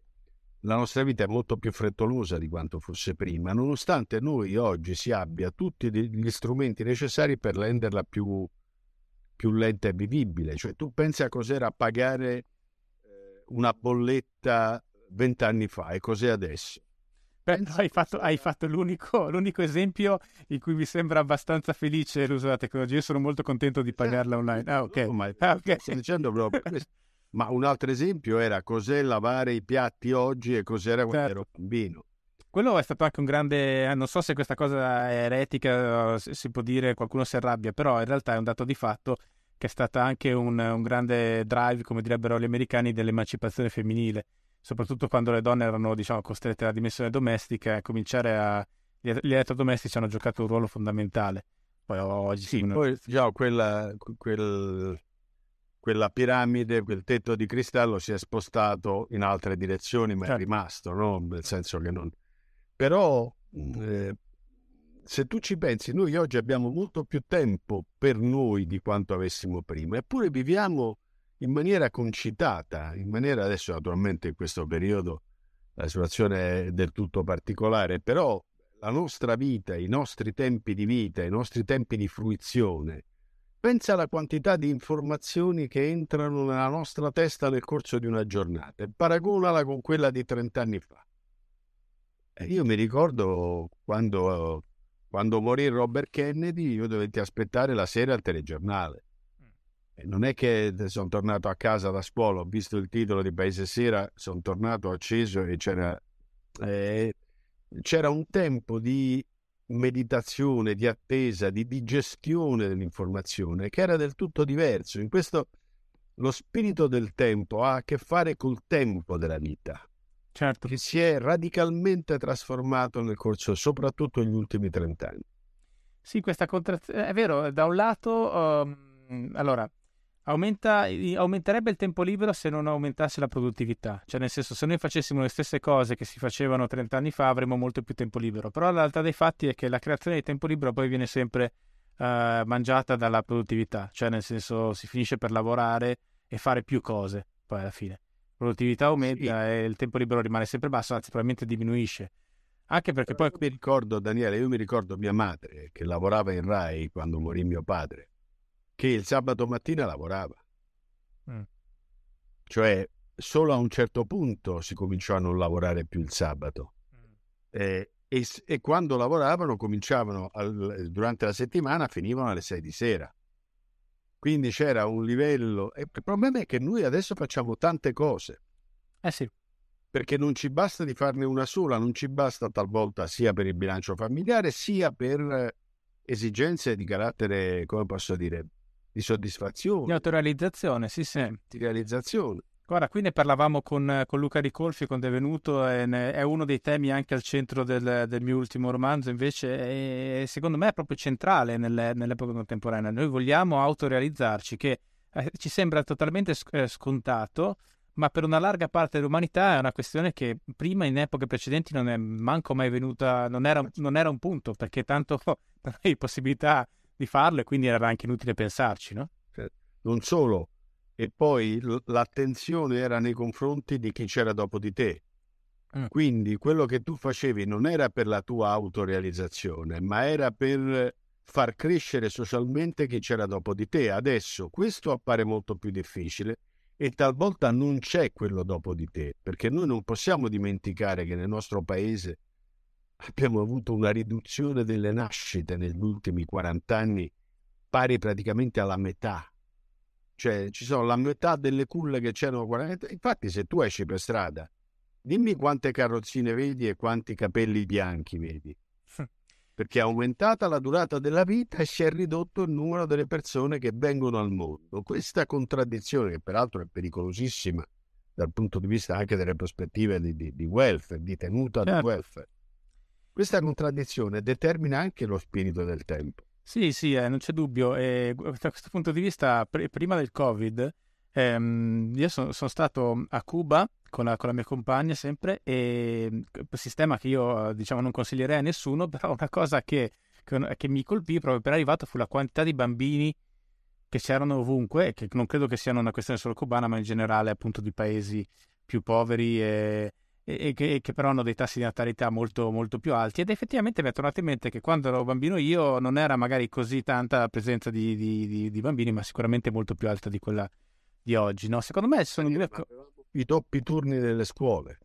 la nostra vita è molto più frettolosa di quanto fosse prima, nonostante noi oggi si abbia tutti gli strumenti necessari per renderla più, più lenta e vivibile. Cioè, tu pensi a cos'era pagare eh, una bolletta vent'anni fa e cos'è adesso. Hai fatto, hai fatto l'unico, (laughs) l'unico, esempio in cui mi sembra abbastanza felice l'uso della tecnologia. Io sono molto contento di pagarla online. Ah, ok. No, ma (laughs) ah, okay. sto dicendo proprio questo. Ma un altro esempio era cos'è lavare i piatti oggi e cos'era quando certo. ero bambino. quello è stato anche un grande, eh, non so se questa cosa è eretica, se si può dire, qualcuno si arrabbia, però in realtà è un dato di fatto che è stata anche un, un grande drive, come direbbero gli americani, dell'emancipazione femminile, soprattutto quando le donne erano, diciamo, costrette alla dimensione domestica e cominciare a... Gli elettrodomestici hanno giocato un ruolo fondamentale. Poi oggi... Sì, uno... poi già quella, quel, quella piramide, quel tetto di cristallo si è spostato in altre direzioni, ma certo. è rimasto, no? Nel senso che non però eh, se tu ci pensi, noi oggi abbiamo molto più tempo per noi di quanto avessimo prima, eppure viviamo in maniera concitata, in maniera adesso naturalmente in questo periodo la situazione è del tutto particolare, però la nostra vita, i nostri tempi di vita, i nostri tempi di fruizione, pensa alla quantità di informazioni che entrano nella nostra testa nel corso di una giornata e paragonala con quella di 30 anni fa. Io mi ricordo quando, quando morì Robert Kennedy, io dovetti aspettare la sera al telegiornale. Mm. E non è che sono tornato a casa da scuola, ho visto il titolo di Paese Sera, sono tornato acceso e c'era, eh, c'era un tempo di meditazione, di attesa, di digestione dell'informazione che era del tutto diverso. In questo lo spirito del tempo ha a che fare col tempo della vita certo. che si è radicalmente trasformato nel corso, soprattutto negli ultimi trent'anni. Sì, questa contrazione è vero, da un lato, um, allora, aumenta, aumenterebbe il tempo libero se non aumentasse la produttività, cioè nel senso se noi facessimo le stesse cose che si facevano 30 anni fa avremmo molto più tempo libero, però la realtà dei fatti è che la creazione di tempo libero poi viene sempre uh, mangiata dalla produttività, cioè nel senso si finisce per lavorare e fare più cose poi alla fine. Produttività aumenta sì. e il tempo libero rimane sempre basso, anzi probabilmente diminuisce. Anche perché poi... Mi ricordo, Daniele, io mi ricordo mia madre che lavorava in RAI quando morì mio padre, che il sabato mattina lavorava. Mm. Cioè, solo a un certo punto si cominciò a non lavorare più il sabato. Mm. Eh, e, e, quando lavoravano, cominciavano al, durante la settimana, finivano alle 6 di sera. Quindi c'era un livello... E il problema è che noi adesso facciamo tante cose. Eh sì. Perché non ci basta di farne una sola, non ci basta talvolta sia per il bilancio familiare, sia per esigenze di carattere, come posso dire, di soddisfazione. Di autorealizzazione, sì, sì. Di realizzazione. Guarda, qui ne parlavamo con, con Luca Ricolfi quando è venuto, e ne, è uno dei temi anche al centro del, del mio ultimo romanzo, invece è, secondo me è proprio centrale nelle, nell'epoca contemporanea. Noi vogliamo autorealizzarci, che eh, ci sembra totalmente eh, scontato, ma per una larga parte dell'umanità è una questione che prima in epoche precedenti non è manco mai venuta, non era, non era un punto, perché tanto (laughs) non avevi possibilità di farlo e quindi era anche inutile pensarci, no? Non solo, e poi l'attenzione era nei confronti di chi c'era dopo di te. Mm. Quindi quello che tu facevi non era per la tua autorealizzazione, ma era per far crescere socialmente chi c'era dopo di te. Adesso questo appare molto più difficile e talvolta non c'è quello dopo di te, perché noi non possiamo dimenticare che nel nostro paese abbiamo avuto una riduzione delle nascite negli ultimi 40 anni pari praticamente alla metà cioè, ci sono la metà delle culle che c'erano 40. Infatti, se tu esci per strada, dimmi quante carrozzine vedi e quanti capelli bianchi vedi. Perché è aumentata la durata della vita e si è ridotto il numero delle persone che vengono al mondo. Questa contraddizione, che peraltro è pericolosissima dal punto di vista anche delle prospettive di, di, di welfare, di tenuta certo. di welfare, questa contraddizione determina anche lo spirito del tempo. Sì, sì, eh, non c'è dubbio. E da questo punto di vista, pr- prima del Covid, ehm, io sono, sono stato a Cuba con la, con la, mia compagna sempre, e sistema che io diciamo non consiglierei a nessuno, (laughs) però una cosa che, che, che mi colpì proprio appena arrivato fu la quantità di bambini che c'erano ovunque, che non credo che siano una questione solo cubana, ma in generale appunto di paesi più poveri e, e che, che, però hanno dei tassi di natalità molto, molto più alti. Ed effettivamente mi è tornato in mente che quando ero bambino io non era magari così tanta la presenza di, di, di, di bambini, ma sicuramente molto più alta di quella di oggi. No? Secondo me sono i... i troppi turni delle scuole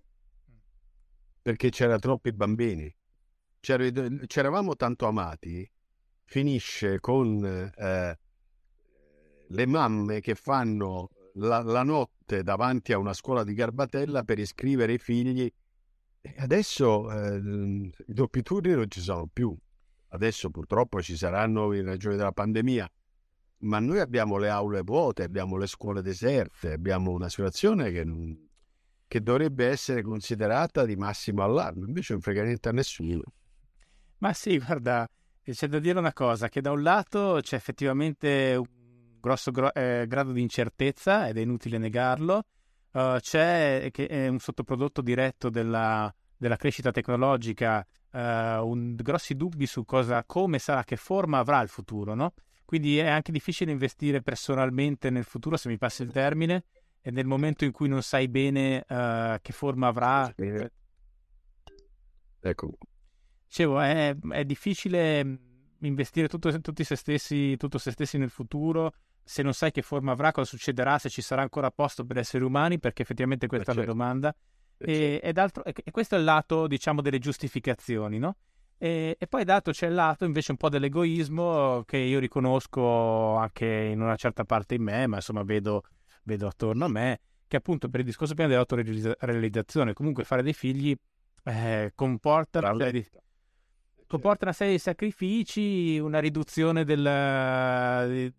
perché c'erano troppi bambini. C'era, c'eravamo tanto amati, finisce con eh, le mamme che fanno la, la, notte davanti a una scuola di Garbatella per iscrivere i figli adesso eh, i doppi turni non ci sono più. Adesso purtroppo ci saranno in ragione della pandemia, ma noi abbiamo le aule vuote, abbiamo le scuole deserte, abbiamo una situazione che, che dovrebbe essere considerata di massimo allarme, invece non frega niente a nessuno. Ma sì, guarda, c'è da dire una cosa, che da un lato c'è effettivamente un grosso gro- eh, grado di incertezza ed è inutile negarlo, uh, c'è che è un sottoprodotto diretto della, della crescita tecnologica, uh, un, grossi dubbi su cosa, come sarà, che forma avrà il futuro, no? Quindi è anche difficile investire personalmente nel futuro, se mi passa il termine, e nel momento in cui non sai bene uh, che forma avrà. Ecco. Dicevo, è, è difficile mm, investire tutto, tutti se stessi, tutto se stessi nel futuro se non sai che forma avrà, cosa succederà, se ci sarà ancora posto per esseri umani, perché effettivamente questa certo. è la domanda. E, certo. e, e, questo è il lato, diciamo, delle giustificazioni, no? E, e poi d'altro c'è il lato invece un po' dell'egoismo che io riconosco anche in una certa parte in me, ma insomma vedo, vedo attorno a me, che appunto per il discorso prima dell'autorealizzazione, comunque fare dei figli eh, comporta, una serie di, comporta una serie di sacrifici, una riduzione del,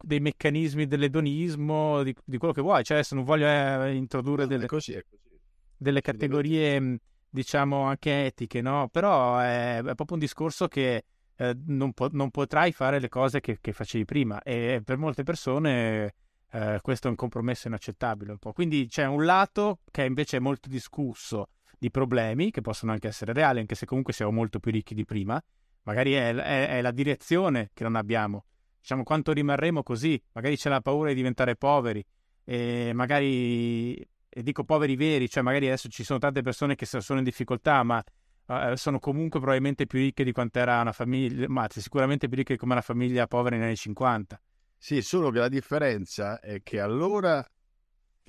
dei meccanismi dell'edonismo, di, di, quello che vuoi. Cioè, adesso non voglio eh, introdurre delle, così, così. delle categorie, diciamo, anche etiche, no? Però è, è proprio un discorso che eh, non, po- non, potrai fare le cose che, che, facevi prima e per molte persone eh, questo è un compromesso inaccettabile un po'. Quindi c'è un lato che invece è molto discusso di problemi che possono anche essere reali, anche se comunque siamo molto più ricchi di prima. Magari è, è, è la direzione che non abbiamo diciamo, quanto rimarremo così? Magari c'è la paura di diventare poveri, e magari, e dico poveri veri, cioè magari adesso ci sono tante persone che sono in difficoltà, ma uh, sono comunque probabilmente più ricche di quanto era una famiglia, ma sicuramente più ricche come una famiglia povera negli anni 50. Sì, solo che la differenza è che allora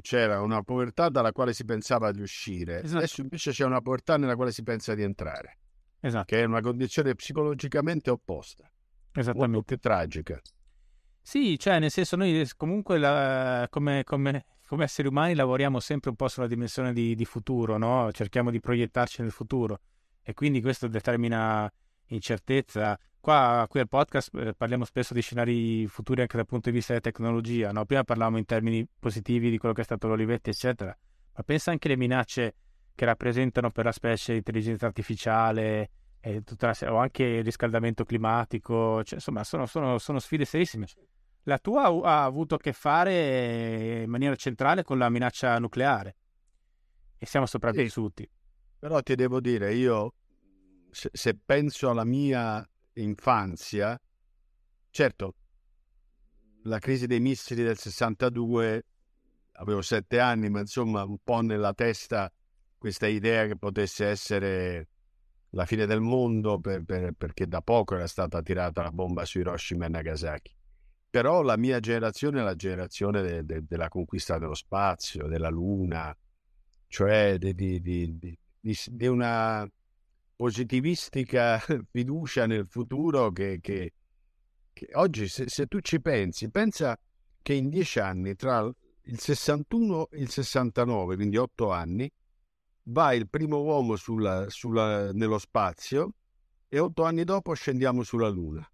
c'era una povertà dalla quale si pensava di uscire, esatto. adesso invece c'è una povertà nella quale si pensa di entrare, esatto. che è una condizione psicologicamente opposta. Esattamente. Tragica. Sì, cioè nel senso noi comunque la, come, come, come, esseri umani lavoriamo sempre un po' sulla dimensione di, di futuro, no? cerchiamo di proiettarci nel futuro e quindi questo determina incertezza. Qua qui al podcast eh, parliamo spesso di scenari futuri anche dal punto di vista della tecnologia, no? prima parlavamo in termini positivi di quello che è stato l'Olivetti eccetera, ma pensa anche alle minacce che rappresentano per la specie l'intelligenza artificiale, la, o anche il riscaldamento climatico, cioè, insomma sono, sono, sono, sfide serissime. La tua ha avuto a che fare in maniera centrale con la minaccia nucleare e siamo sopravvissuti. Sì, però ti devo dire, io se, se penso alla mia infanzia, certo, la crisi dei missili del 62, avevo sette anni, ma insomma un po' nella testa questa idea che potesse essere la fine del mondo per, per, perché da poco era stata tirata la bomba su Hiroshima e Nagasaki. Però la mia generazione è la generazione de, de, della conquista dello spazio, della Luna, cioè di, di, di, di una positivistica (laughs) fiducia nel futuro che, che, che oggi, se, se, tu ci pensi, pensa che in dieci anni, tra il 61 e il 69, quindi otto anni, va il primo uomo sulla, sulla, nello spazio e otto anni dopo scendiamo sulla Luna.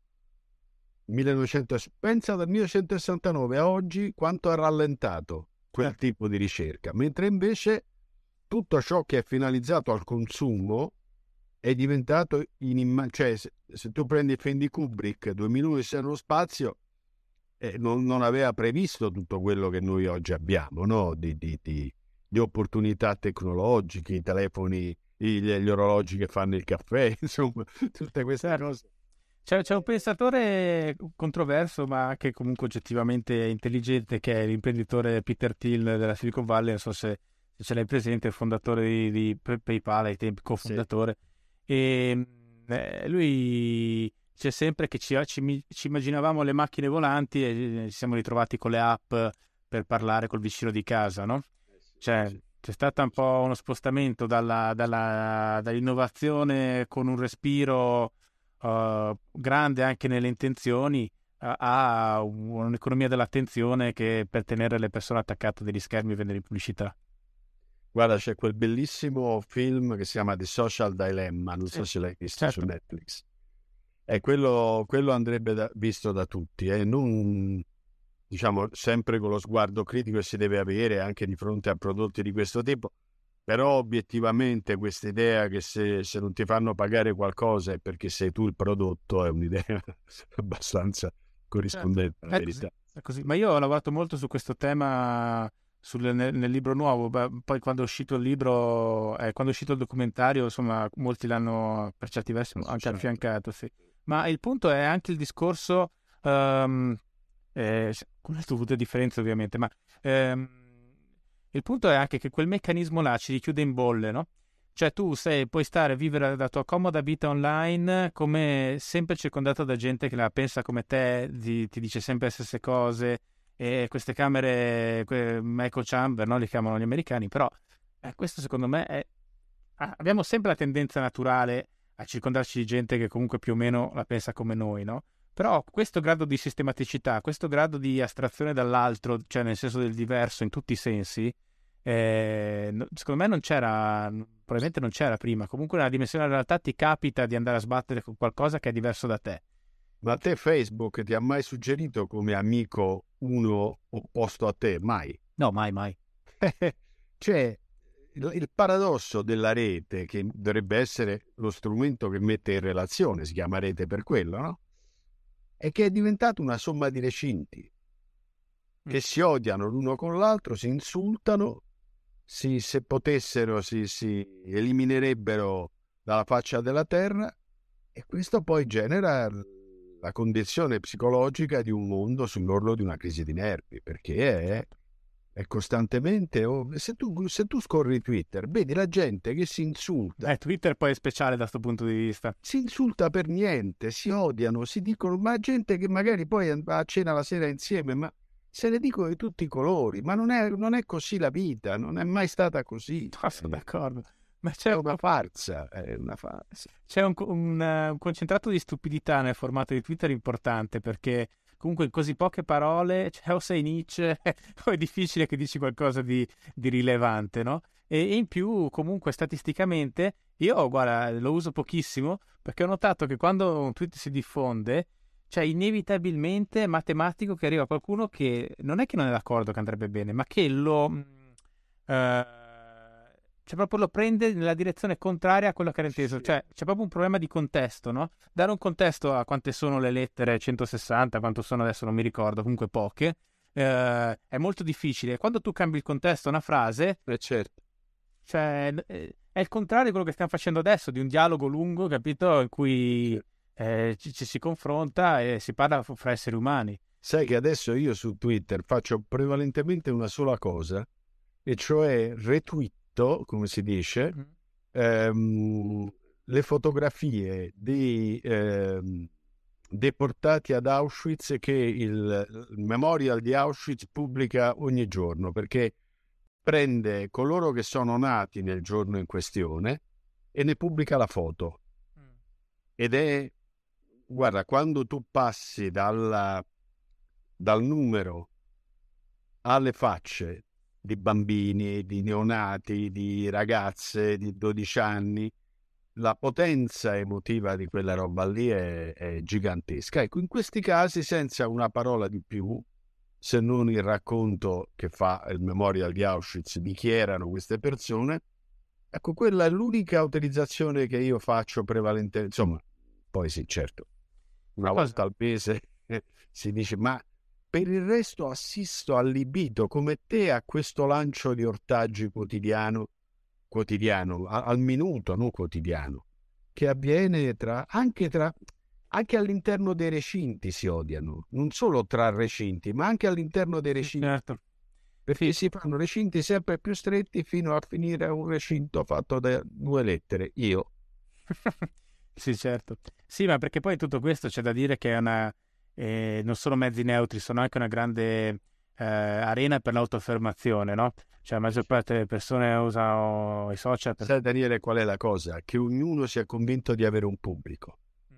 1900, pensa dal 1969 a oggi quanto ha rallentato quel eh. tipo di ricerca, mentre invece tutto ciò che è finalizzato al consumo è diventato inimmaginabile. Cioè, se, se, tu prendi il film di Kubrick, 2001 nello spazio, eh, non, non, aveva previsto tutto quello che noi oggi abbiamo, no? di, di, di di opportunità tecnologiche, i telefoni, gli, gli, orologi che fanno il caffè, (laughs) insomma, tutte queste certo. cose. C'è, c'è, un pensatore controverso, ma che comunque oggettivamente intelligente, che è l'imprenditore Peter Thiel della Silicon Valley, non so se, se ce l'hai presente, fondatore di, di PayPal ai tempi, cofondatore. Sì. E eh, lui c'è sempre che ci, ci, ci, immaginavamo le macchine volanti e ci siamo ritrovati con le app per parlare col vicino di casa, no? Cioè, c'è stato un po' uno spostamento dalla, dalla, dall'innovazione con un respiro uh, grande anche nelle intenzioni a, a un'economia dell'attenzione che per tenere le persone attaccate degli schermi e vendere pubblicità. Guarda, c'è quel bellissimo film che si chiama The Social Dilemma, non so se l'hai visto certo. su Netflix. E quello, quello andrebbe da, visto da tutti, eh? non diciamo sempre con lo sguardo critico che si deve avere anche di fronte a prodotti di questo tipo. Però obiettivamente questa idea che se, se, non ti fanno pagare qualcosa è perché sei tu il prodotto è un'idea (laughs) abbastanza corrispondente certo. alla verità. Così, così. Ma io ho lavorato molto su questo tema sul, nel, nel, libro nuovo, Beh, poi quando è uscito il libro, eh, quando è uscito il documentario, insomma, molti l'hanno per certi versi anche certo. affiancato, sì. Ma il punto è anche il discorso, um, eh, con le dovute differenze ovviamente, ma ehm, il punto è anche che quel meccanismo là ci richiude in bolle, no? Cioè tu sei, puoi stare a vivere la tua comoda vita online come sempre circondato da gente che la pensa come te, ti, ti dice sempre le stesse cose, e queste camere echo chamber, no? li chiamano gli americani, però eh, questo secondo me è... abbiamo sempre la tendenza naturale a circondarci di gente che comunque più o meno la pensa come noi, no? Però questo grado di sistematicità, questo grado di astrazione dall'altro, cioè nel senso del diverso in tutti i sensi, eh, secondo me non c'era, probabilmente non c'era prima. Comunque nella dimensione della realtà ti capita di andare a sbattere con qualcosa che è diverso da te. Ma te Facebook ti ha mai suggerito come amico uno opposto a te? Mai? No, mai, mai. (laughs) cioè, il, paradosso della rete, che dovrebbe essere lo strumento che mette in relazione, si chiama rete per quello, no? È che è diventato una somma di recinti che mm. si odiano l'uno con l'altro, si insultano, si, se potessero si, si eliminerebbero dalla faccia della terra e questo poi genera la condizione psicologica di un mondo sull'orlo di una crisi di nervi, perché è, è costantemente... Oh, se, tu, se, tu, scorri Twitter, vedi la gente che si insulta. Eh, Twitter poi è speciale da questo punto di vista. Si insulta per niente, si odiano, si dicono, ma gente che magari poi va a cena la sera insieme, ma se ne dicono di tutti i colori, ma non è, non è così la vita, non è mai stata così. No, sono d'accordo. Ma c'è una farsa, è una farsa. C'è un, un, un, concentrato di stupidità nel formato di Twitter importante perché comunque in così poche parole, cioè, o sei Nietzsche (laughs) o è difficile che dici qualcosa di, di rilevante, no? E in più comunque statisticamente io guarda lo uso pochissimo perché ho notato che quando un tweet si diffonde cioè inevitabilmente matematico che arriva qualcuno che non è che non è d'accordo che andrebbe bene ma che lo... Uh, cioè proprio lo prende nella direzione contraria a quello che era inteso. Sì. Cioè c'è proprio un problema di contesto, no? Dare un contesto a quante sono le lettere, 160, quanto sono adesso non mi ricordo, comunque poche, eh, è molto difficile. Quando tu cambi il contesto a una frase... Eh certo. Cioè eh, è il contrario di quello che stiamo facendo adesso, di un dialogo lungo, capito? In cui eh, ci, ci si confronta e si parla fra esseri umani. Sai che adesso io su Twitter faccio prevalentemente una sola cosa, e cioè retweet letto, come si dice, ehm, le fotografie dei ehm, deportati ad Auschwitz che il, il Memorial di Auschwitz pubblica ogni giorno, perché prende coloro che sono nati nel giorno in questione e ne pubblica la foto. Mm. Ed è, guarda, quando tu passi dalla, dal numero alle facce di bambini, di neonati, di ragazze di 12 anni, la potenza emotiva di quella roba lì è, è, gigantesca. Ecco, in questi casi, senza una parola di più, se non il racconto che fa il Memorial di Auschwitz di chi erano queste persone, ecco, quella è l'unica utilizzazione che io faccio prevalentemente. Insomma, poi sì, certo, una volta al mese (laughs) si dice, ma per il resto assisto allibito come te a questo lancio di ortaggi quotidiano, quotidiano, al minuto, non quotidiano, che avviene tra, anche, tra, anche all'interno dei recinti si odiano, non solo tra recinti, ma anche all'interno dei recinti. Certo. Perché si fanno recinti sempre più stretti fino a finire un recinto fatto da due lettere, io. (laughs) sì, certo. Sì, ma perché poi tutto questo c'è da dire che è una e non sono mezzi neutri, sono anche una grande eh, arena per l'autoaffermazione, no? Cioè la maggior parte delle persone usano i social per... Sai Daniele qual è la cosa? Che ognuno sia convinto di avere un pubblico. Mm.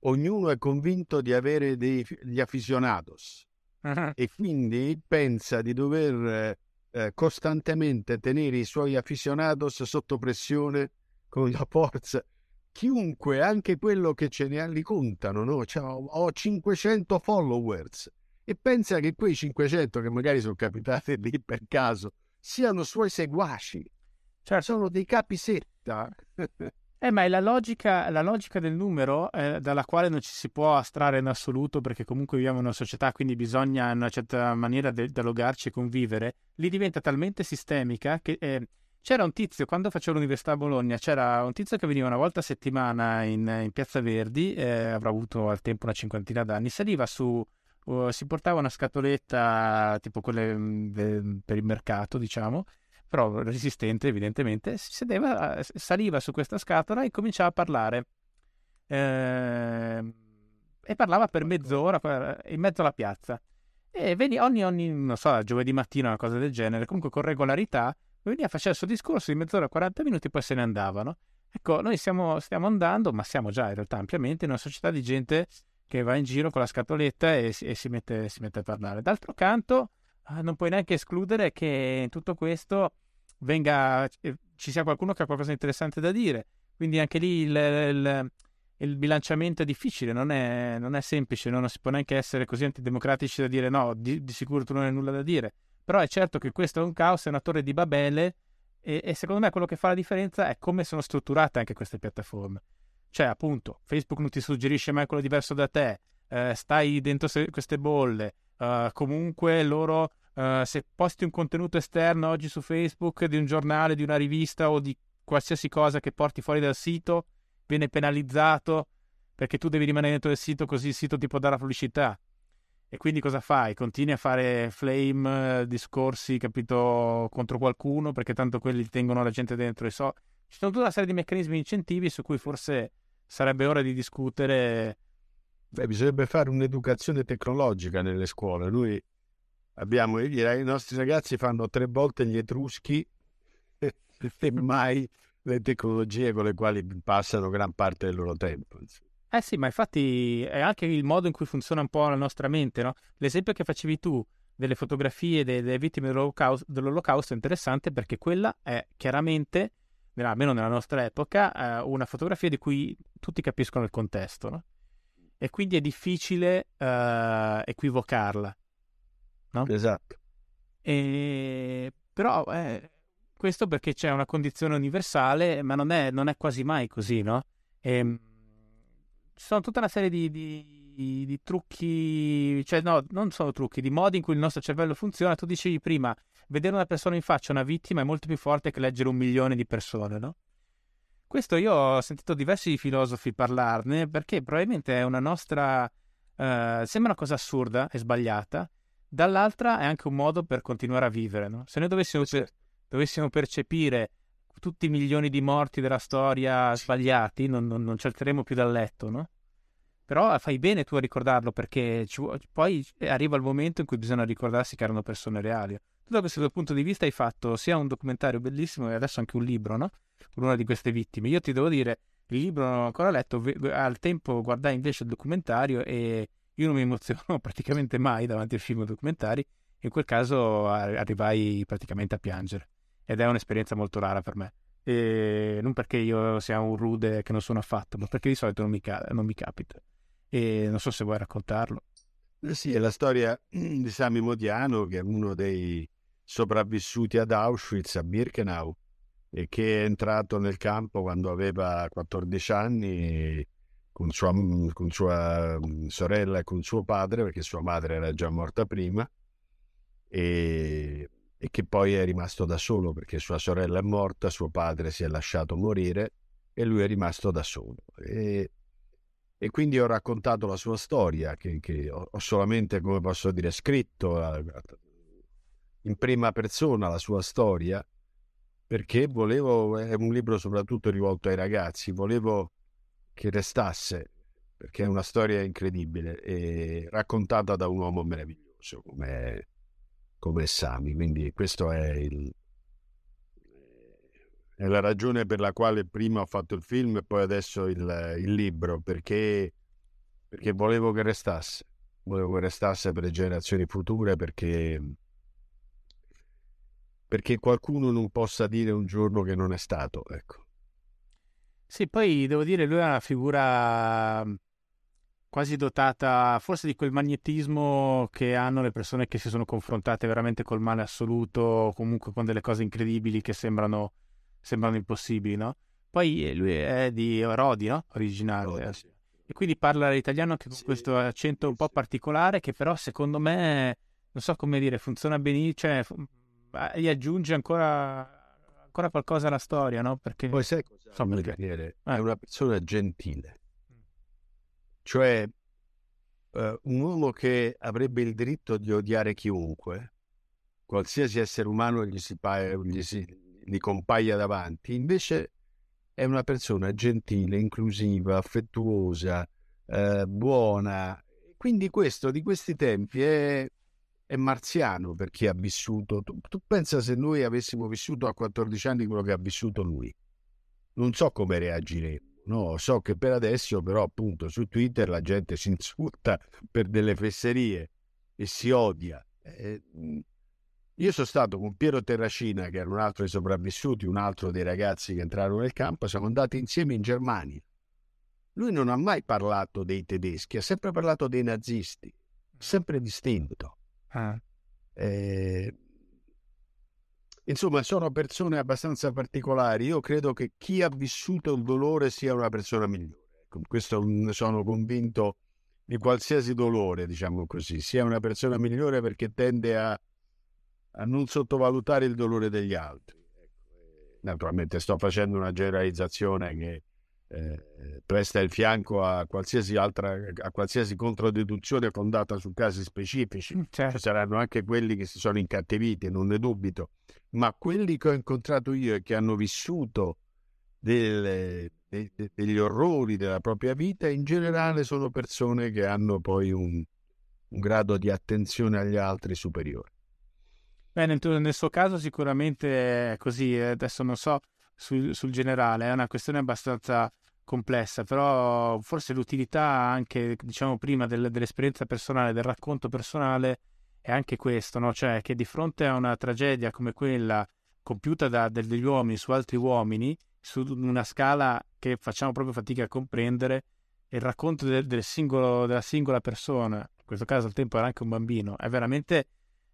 Ognuno è convinto di avere degli aficionados uh-huh. e quindi pensa di dover eh, costantemente tenere i suoi aficionados sotto pressione con la forza. Chiunque, anche quello che ce ne ha, li contano, no? Cioè, ho, ho 500 followers e pensa che quei 500 che magari sono capitati (laughs) lì per caso siano suoi seguaci. Cioè, sono dei capisetta. Eh, ma è la logica, la logica del numero eh, dalla quale non ci si può astrarre in assoluto, perché comunque viviamo in una società, quindi bisogna in una certa maniera de- dialogarci e convivere, lì diventa talmente sistemica che eh, c'era un tizio, quando facevo l'università a Bologna, c'era un tizio che veniva una volta a settimana in, in Piazza Verdi, eh, avrà avuto al tempo una cinquantina d'anni, saliva su, uh, si portava una scatoletta tipo quelle mh, mm, per il mercato, diciamo, però resistente evidentemente, si sedeva, saliva su questa scatola e cominciava a parlare. Eh, e parlava per mezz'ora in mezzo alla piazza. E ogni, ogni, non so, giovedì mattina, una cosa del genere, comunque con regolarità, veniva, faceva il suo discorso di mezz'ora, 40 minuti, poi se ne andavano. Ecco, noi stiamo, stiamo andando, ma siamo già in realtà ampiamente in una società di gente che va in giro con la scatoletta e, e si, mette, si, mette, a parlare. D'altro canto, ah, non puoi neanche escludere che in tutto questo venga, eh, ci sia qualcuno che ha qualcosa di interessante da dire. Quindi anche lì il, il, il bilanciamento è difficile, non è, non è semplice, non si può neanche essere così antidemocratici da dire no, di, di, sicuro tu non hai nulla da dire. Però è certo che questo è un caos, è una torre di Babele e, e secondo me quello che fa la differenza è come sono strutturate anche queste piattaforme. Cioè, appunto, Facebook non ti suggerisce mai quello diverso da te, eh, stai dentro queste bolle, uh, comunque loro Uh, se posti un contenuto esterno oggi su Facebook di un giornale, di una rivista o di qualsiasi cosa che porti fuori dal sito, viene penalizzato perché tu devi rimanere dentro il sito così il sito ti può dare la pubblicità. E quindi cosa fai? Continui a fare flame, discorsi, capito, contro qualcuno perché tanto quelli tengono la gente dentro e so. Ci sono tutta una serie di meccanismi incentivi su cui forse sarebbe ora di discutere. Beh, bisognerebbe fare un'educazione tecnologica nelle scuole. Noi abbiamo, i nostri ragazzi fanno tre volte gli etruschi (laughs) e mai le tecnologie con le quali passano gran parte del loro tempo. Eh sì, ma infatti è anche il modo in cui funziona un po' la nostra mente, no? L'esempio che facevi tu delle fotografie delle, delle vittime dell'olocausto, dell'olocausto, è interessante perché quella è chiaramente, almeno nella nostra epoca, eh, una fotografia di cui tutti capiscono il contesto, no? E quindi è difficile eh, equivocarla no? Esatto. E... Però eh, questo perché c'è una condizione universale, ma non è, non è quasi mai così, no? E, ehm, ci sono tutta una serie di, di, di, trucchi, cioè no, non sono trucchi, di modi in cui il nostro cervello funziona. Tu dicevi prima, vedere una persona in faccia, una vittima, è molto più forte che leggere un milione di persone, no? Questo io ho sentito diversi filosofi parlarne perché probabilmente è una nostra... Uh, sembra una cosa assurda e sbagliata, dall'altra è anche un modo per continuare a vivere. No? Se noi dovessimo, per, dovessimo, percepire tutti i milioni di morti della storia sbagliati, non, non, non ci alzeremo più dal letto, no? Però fai bene tu a ricordarlo perché ci, poi arriva il momento in cui bisogna ricordarsi che erano persone reali. Tu da questo punto di vista hai fatto sia un documentario bellissimo e adesso anche un libro, no? Con una di queste vittime. Io ti devo dire, il libro non ho ancora letto, al tempo guardai invece il documentario e io non mi emoziono (laughs) praticamente mai davanti a film o documentari, in quel caso arrivai praticamente a piangere ed è un'esperienza molto rara per me. E non perché io sia un rude che non sono affatto, ma perché di solito non mi, non mi capita. E non so se vuoi raccontarlo. Eh sì, è la storia di Sami Modiano, che è uno dei sopravvissuti ad Auschwitz, a Birkenau, e che è entrato nel campo quando aveva 14 anni con sua, con sua sorella e con suo padre, perché sua madre era già morta prima, e, e che poi è rimasto da solo perché sua sorella è morta, suo padre si è lasciato morire e lui è rimasto da solo. E, e quindi ho raccontato la sua storia, che, che ho, solamente, come posso dire, scritto in prima persona la sua storia, perché volevo, è un libro soprattutto rivolto ai ragazzi, volevo che restasse, perché è una storia incredibile e raccontata da un uomo meraviglioso come, come Sami. Quindi questo è il, è la ragione per la quale prima ho fatto il film e poi adesso il, il libro, perché, perché, volevo che restasse, volevo che restasse per le generazioni future, perché perché qualcuno non possa dire un giorno che non è stato. Ecco. Sì, poi devo dire, lui è una figura quasi dotata forse di quel magnetismo che hanno le persone che si sono confrontate veramente col male assoluto, o comunque con delle cose incredibili che sembrano, sembrano impossibili, no? Poi eh, lui è di Rodi, no? Originale. Rodi, sì. E quindi parla l'italiano anche con sì, questo accento un po' particolare che però secondo me, non so come dire, funziona benissimo, cioè gli aggiunge ancora, ancora qualcosa alla storia, no? Perché... Poi sai cosa? So, perché... Daniele, eh. È una persona gentile cioè uh, un uomo che avrebbe il diritto di odiare chiunque, qualsiasi essere umano gli, si, gli, si, gli compaia davanti, invece è una persona gentile, inclusiva, affettuosa, uh, buona. Quindi questo di questi tempi è, è marziano per chi ha vissuto. Tu, tu pensa se noi avessimo vissuto a 14 anni quello che ha vissuto lui. Non so come reagiremmo. No, so che per adesso però appunto su Twitter la gente si insulta (laughs) per delle fesserie e si odia. Eh, io sono stato con Piero Terracina, che era un altro dei sopravvissuti, un altro dei ragazzi che entrarono nel campo, siamo andati insieme in Germania. Lui non ha mai parlato dei tedeschi, ha sempre parlato dei nazisti, sempre distinto. Ah. Eh, Insomma, sono persone abbastanza particolari. Io credo che chi ha vissuto il dolore sia una persona migliore. Questo ne sono convinto di qualsiasi dolore, diciamo così, sia una persona migliore perché tende a, a non sottovalutare il dolore degli altri. Ecco, naturalmente sto facendo una generalizzazione che eh, presta il fianco a qualsiasi altra a qualsiasi controdeduzione fondata su casi specifici. Mm, certo. Ci saranno anche quelli che si sono incattiviti, non ne dubito, ma quelli che ho incontrato io e che hanno vissuto delle, de, de, degli orrori della propria vita, in generale sono persone che hanno poi un, un grado di attenzione agli altri superiore. Beh, nel, nel suo caso sicuramente è così, eh, adesso non so sul, sul generale, è una questione abbastanza complessa, però forse l'utilità anche, diciamo prima, del, dell'esperienza personale, del racconto personale, è anche questo, no? cioè che di fronte a una tragedia come quella compiuta da degli uomini su altri uomini, su una scala che facciamo proprio fatica a comprendere, il racconto del, del singolo, della singola persona, in questo caso al tempo era anche un bambino, è veramente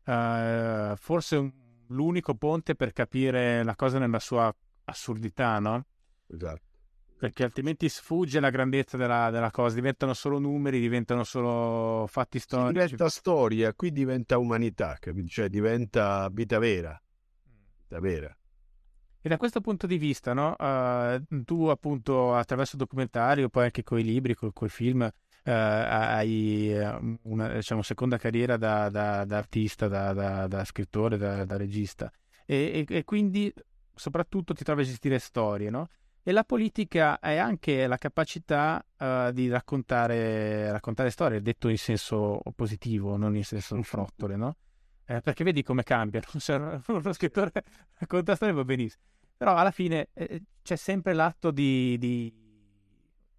uh, forse un, l'unico ponte per capire la cosa nella sua assurdità, no? Esatto. Perché altrimenti sfugge la grandezza della, della cosa, diventano solo numeri, diventano solo fatti storici. Diventa storia, qui diventa umanità, capito? cioè diventa vita vera. Vita vera. E da questo punto di vista, no? Uh, tu appunto attraverso il documentario, poi anche con i libri, con i film, uh, hai eh, una diciamo, seconda carriera da, da, da artista, da, da scrittore, da, regista. E, e, e, quindi soprattutto ti trovi a gestire storie, no? E la politica è anche la capacità uh, di raccontare, raccontare, storie, detto in senso positivo, non in senso frottole, no? Eh, perché vedi come cambiano. (laughs) Se uno scrittore racconta storie va benissimo. Però alla fine eh, c'è sempre l'atto di, di,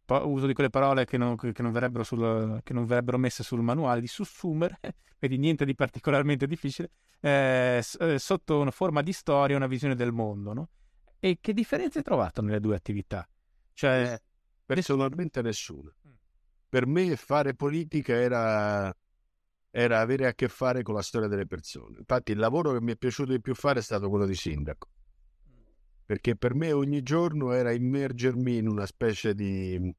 uso di quelle parole che non, che, non sul, che non, verrebbero messe sul manuale, di sussumere, (laughs) vedi niente di particolarmente difficile, eh, eh, sotto una forma di storia, una visione del mondo, no? E che differenza hai trovato nelle due attività? Cioè, personalmente nessuna. Mm. Per me fare politica era, era avere a che fare con la storia delle persone. Infatti il lavoro che mi è piaciuto di più fare è stato quello di sindaco perché per me ogni giorno era immergermi in una specie di,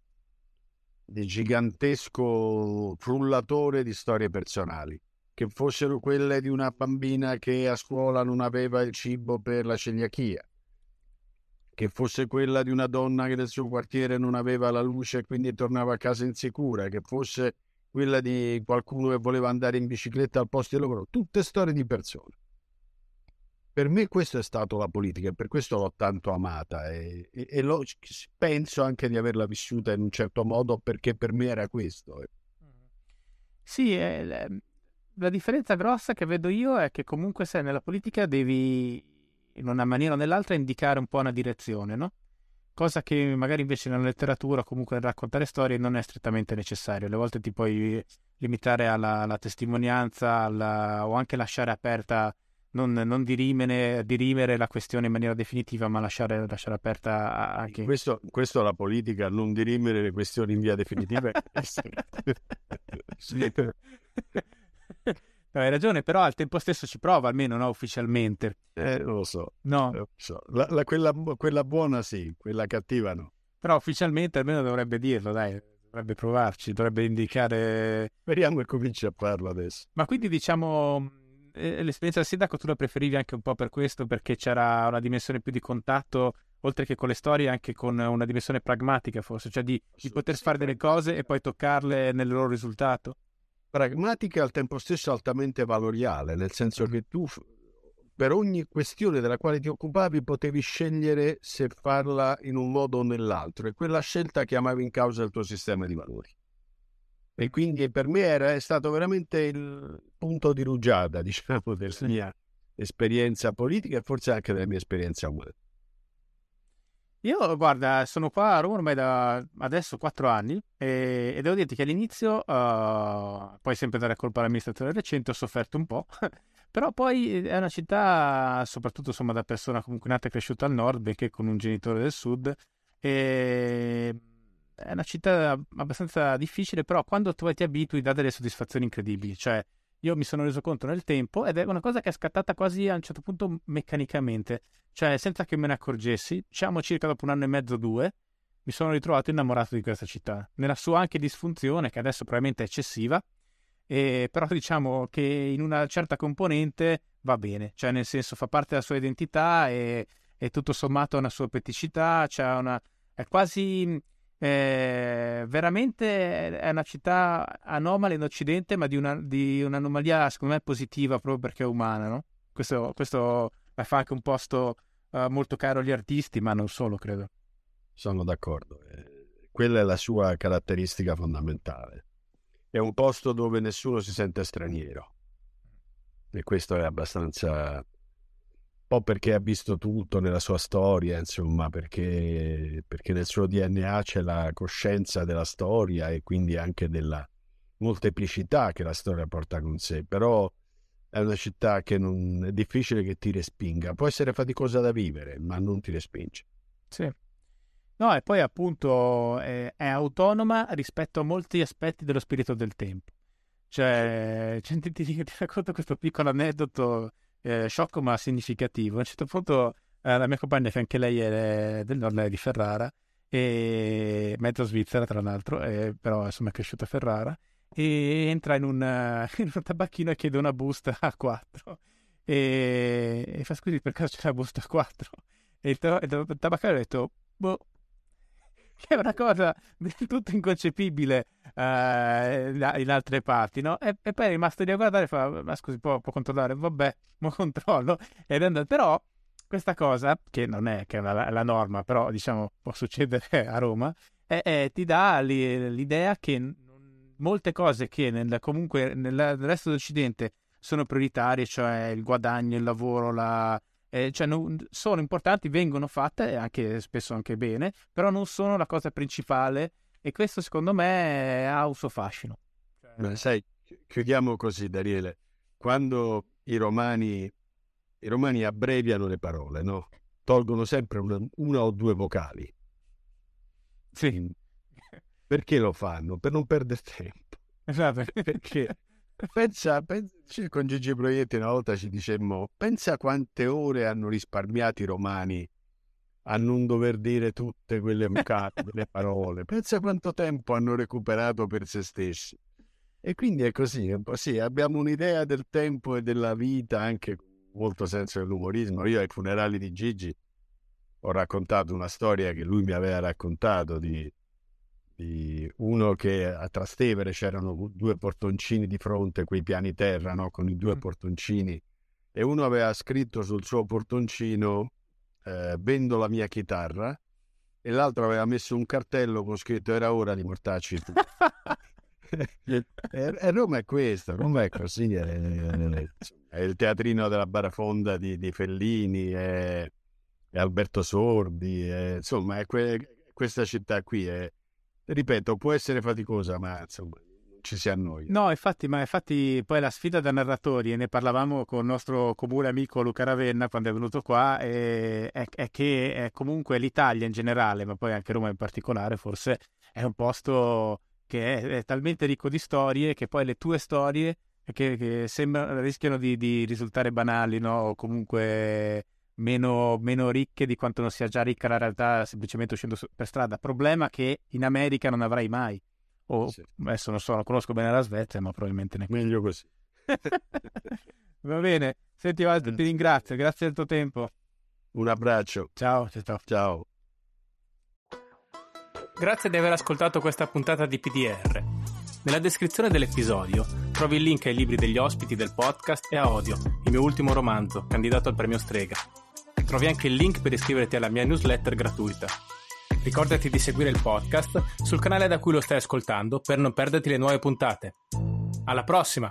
di gigantesco frullatore di storie personali, che fossero quelle di una bambina che a scuola non aveva il cibo per la celiachia, che fosse quella di una donna che nel suo quartiere non aveva la luce e quindi tornava a casa insicura, che fosse quella di qualcuno che voleva andare in bicicletta al posto di lavoro, tutte storie di persone per me questo è stato la politica e per questo l'ho tanto amata e, e, e lo, penso anche di averla vissuta in un certo modo perché per me era questo. Eh. Sì, eh, la differenza grossa che vedo io è che comunque se nella politica devi in una maniera o nell'altra indicare un po' una direzione, no? Cosa che magari invece nella letteratura o comunque nel raccontare storie non è strettamente necessario. Alle volte ti puoi limitare alla, alla testimonianza alla, o anche lasciare aperta non, non dirimere, dirimere, la questione in maniera definitiva, ma lasciare, lasciare aperta anche... Questo, questo la politica, non dirimere le questioni in via definitiva. (laughs) (laughs) (laughs) Hai ragione, però al tempo stesso ci prova, almeno no, ufficialmente. Eh, non lo so. No. Lo so. La, la, quella, quella, buona sì, quella cattiva no. Però ufficialmente almeno dovrebbe dirlo, dai, dovrebbe provarci, dovrebbe indicare... Speriamo che cominci a farlo adesso. Ma quindi diciamo, eh, l'esperienza del sindaco tu la preferivi anche un po' per questo, perché c'era una dimensione più di contatto, oltre che con le storie, anche con una dimensione pragmatica forse, cioè di, di poter fare delle cose e poi toccarle nel loro risultato? Pragmatica e al tempo stesso altamente valoriale, nel senso che tu per ogni questione della quale ti occupavi potevi scegliere se farla in un modo o nell'altro e quella scelta chiamava in causa il tuo sistema di valori. E quindi per me era, è stato veramente il punto di rugiada, (laughs) diciamo, della mia esperienza politica e forse anche della mia esperienza umana. Io, guarda, sono qua a Roma ormai da adesso quattro anni e, e devo dirti che all'inizio, uh, poi sempre dare colpa all'amministrazione recente, ho sofferto un po', (laughs) però poi è una città, soprattutto insomma da persona comunque nata e cresciuta al nord, benché con un genitore del sud, e è una città abbastanza difficile, però quando tu ti abitui dà delle soddisfazioni incredibili, cioè io mi sono reso conto nel tempo ed è una cosa che è scattata quasi a un certo punto meccanicamente, cioè senza che me ne accorgessi, diciamo circa dopo un anno e mezzo, due, mi sono ritrovato innamorato di questa città, nella sua anche disfunzione, che adesso probabilmente è eccessiva, e, però (laughs) diciamo che in una certa componente va bene, cioè nel senso fa parte della sua identità e, e tutto sommato ha una sua peticità, cioè una, è quasi eh, veramente è una città anomala in Occidente, ma di, una, di, un'anomalia secondo me positiva proprio perché è umana, no? Questo, questo la fa anche un posto uh, molto caro agli artisti, ma non solo, credo. Sono d'accordo. Eh, quella è la sua caratteristica fondamentale. È un posto dove nessuno si sente straniero. E questo è abbastanza po' perché ha visto tutto nella sua storia, insomma, perché, perché, nel suo DNA c'è la coscienza della storia e quindi anche della molteplicità che la storia porta con sé. Però è una città che non, è difficile che ti respinga. Può essere faticosa da vivere, ma non ti respinge. Sì. No, e poi appunto è, è autonoma rispetto a molti aspetti dello spirito del tempo. Cioè, (laughs) ti, ti, ti racconto questo piccolo aneddoto eh, sciocco ma significativo. A un certo punto eh, la mia compagna, che anche lei è del nord, è di Ferrara, e mezzo svizzera tra l'altro, eh, però insomma è cresciuta a Ferrara, e entra in un, (laughs) in un tabacchino e chiede una busta a 4 e, e fa scusi per caso c'è la busta a 4 e il, tab- il tabaccaio ha detto boh che è una cosa del tutto inconcepibile uh, in altre parti, no? E, e, poi è rimasto lì a guardare e fa, ma scusi, può, può controllare? Vabbè, mo controllo. Ed è andato, però questa cosa, che non è, che è la, la, norma, però diciamo può succedere a Roma, è, è, ti dà l'idea che molte cose che nel, comunque nel, nel resto dell'Occidente sono prioritarie, cioè il guadagno, il lavoro, la, eh, cioè non, sono importanti, vengono fatte anche spesso anche bene, però non sono la cosa principale e questo secondo me ha un suo fascino. Beh, sai, chiudiamo così Daniele, quando i romani, i romani abbreviano le parole, no? tolgono sempre una, una o due vocali. Sì. Perché lo fanno? Per non perdere tempo. Esatto. Perché pensa, pensa con Gigi Proietti una volta ci dicemmo, pensa quante ore hanno risparmiato i romani a non dover dire tutte quelle (laughs) quelle parole. Pensa quanto tempo hanno recuperato per se stessi. E quindi è così, po' sì, abbiamo un'idea del tempo e della vita, anche molto senso dell'umorismo. Io ai funerali di Gigi ho raccontato una storia che lui mi aveva raccontato di uno che a Trastevere c'erano due portoncini di fronte, quei piani terra no? con i due portoncini, e uno aveva scritto sul suo portoncino eh, vendo la mia chitarra e l'altro aveva messo un cartello con scritto era ora di mortarci tu. (laughs) e, e, Roma è questo, Roma è così, è, è, è il teatrino della Barafonda di, di Fellini, è, Alberto Sordi, insomma è que, questa città qui è, ripeto, può essere faticosa, ma insomma, ci si annoia. No, infatti, ma infatti poi la sfida da narratori, e ne parlavamo con il nostro comune amico Luca Ravenna quando è venuto qua, è, è, è che è comunque l'Italia in generale, ma poi anche Roma in particolare, forse è un posto che è, è talmente ricco di storie che poi le tue storie che, che sembra, rischiano di, di, risultare banali, no? O comunque meno, meno, ricche di quanto non sia già ricca la realtà semplicemente uscendo su, per strada. Problema che in America non avrai mai. O sì. adesso non so, non conosco bene la Svezia, ma probabilmente ne Meglio così. (laughs) Va bene. Senti, Walter, ti ringrazio, grazie del tuo tempo. Un abbraccio. Ciao, ciao. Ciao. Grazie di aver ascoltato questa puntata di PDR. Nella descrizione dell'episodio trovi il link ai libri degli ospiti del podcast e a Odio, il mio ultimo romanzo, candidato al premio Strega. Trovi anche il link per iscriverti alla mia newsletter gratuita. Ricordati di seguire il podcast sul canale da cui lo stai ascoltando per non perderti le nuove puntate. Alla prossima!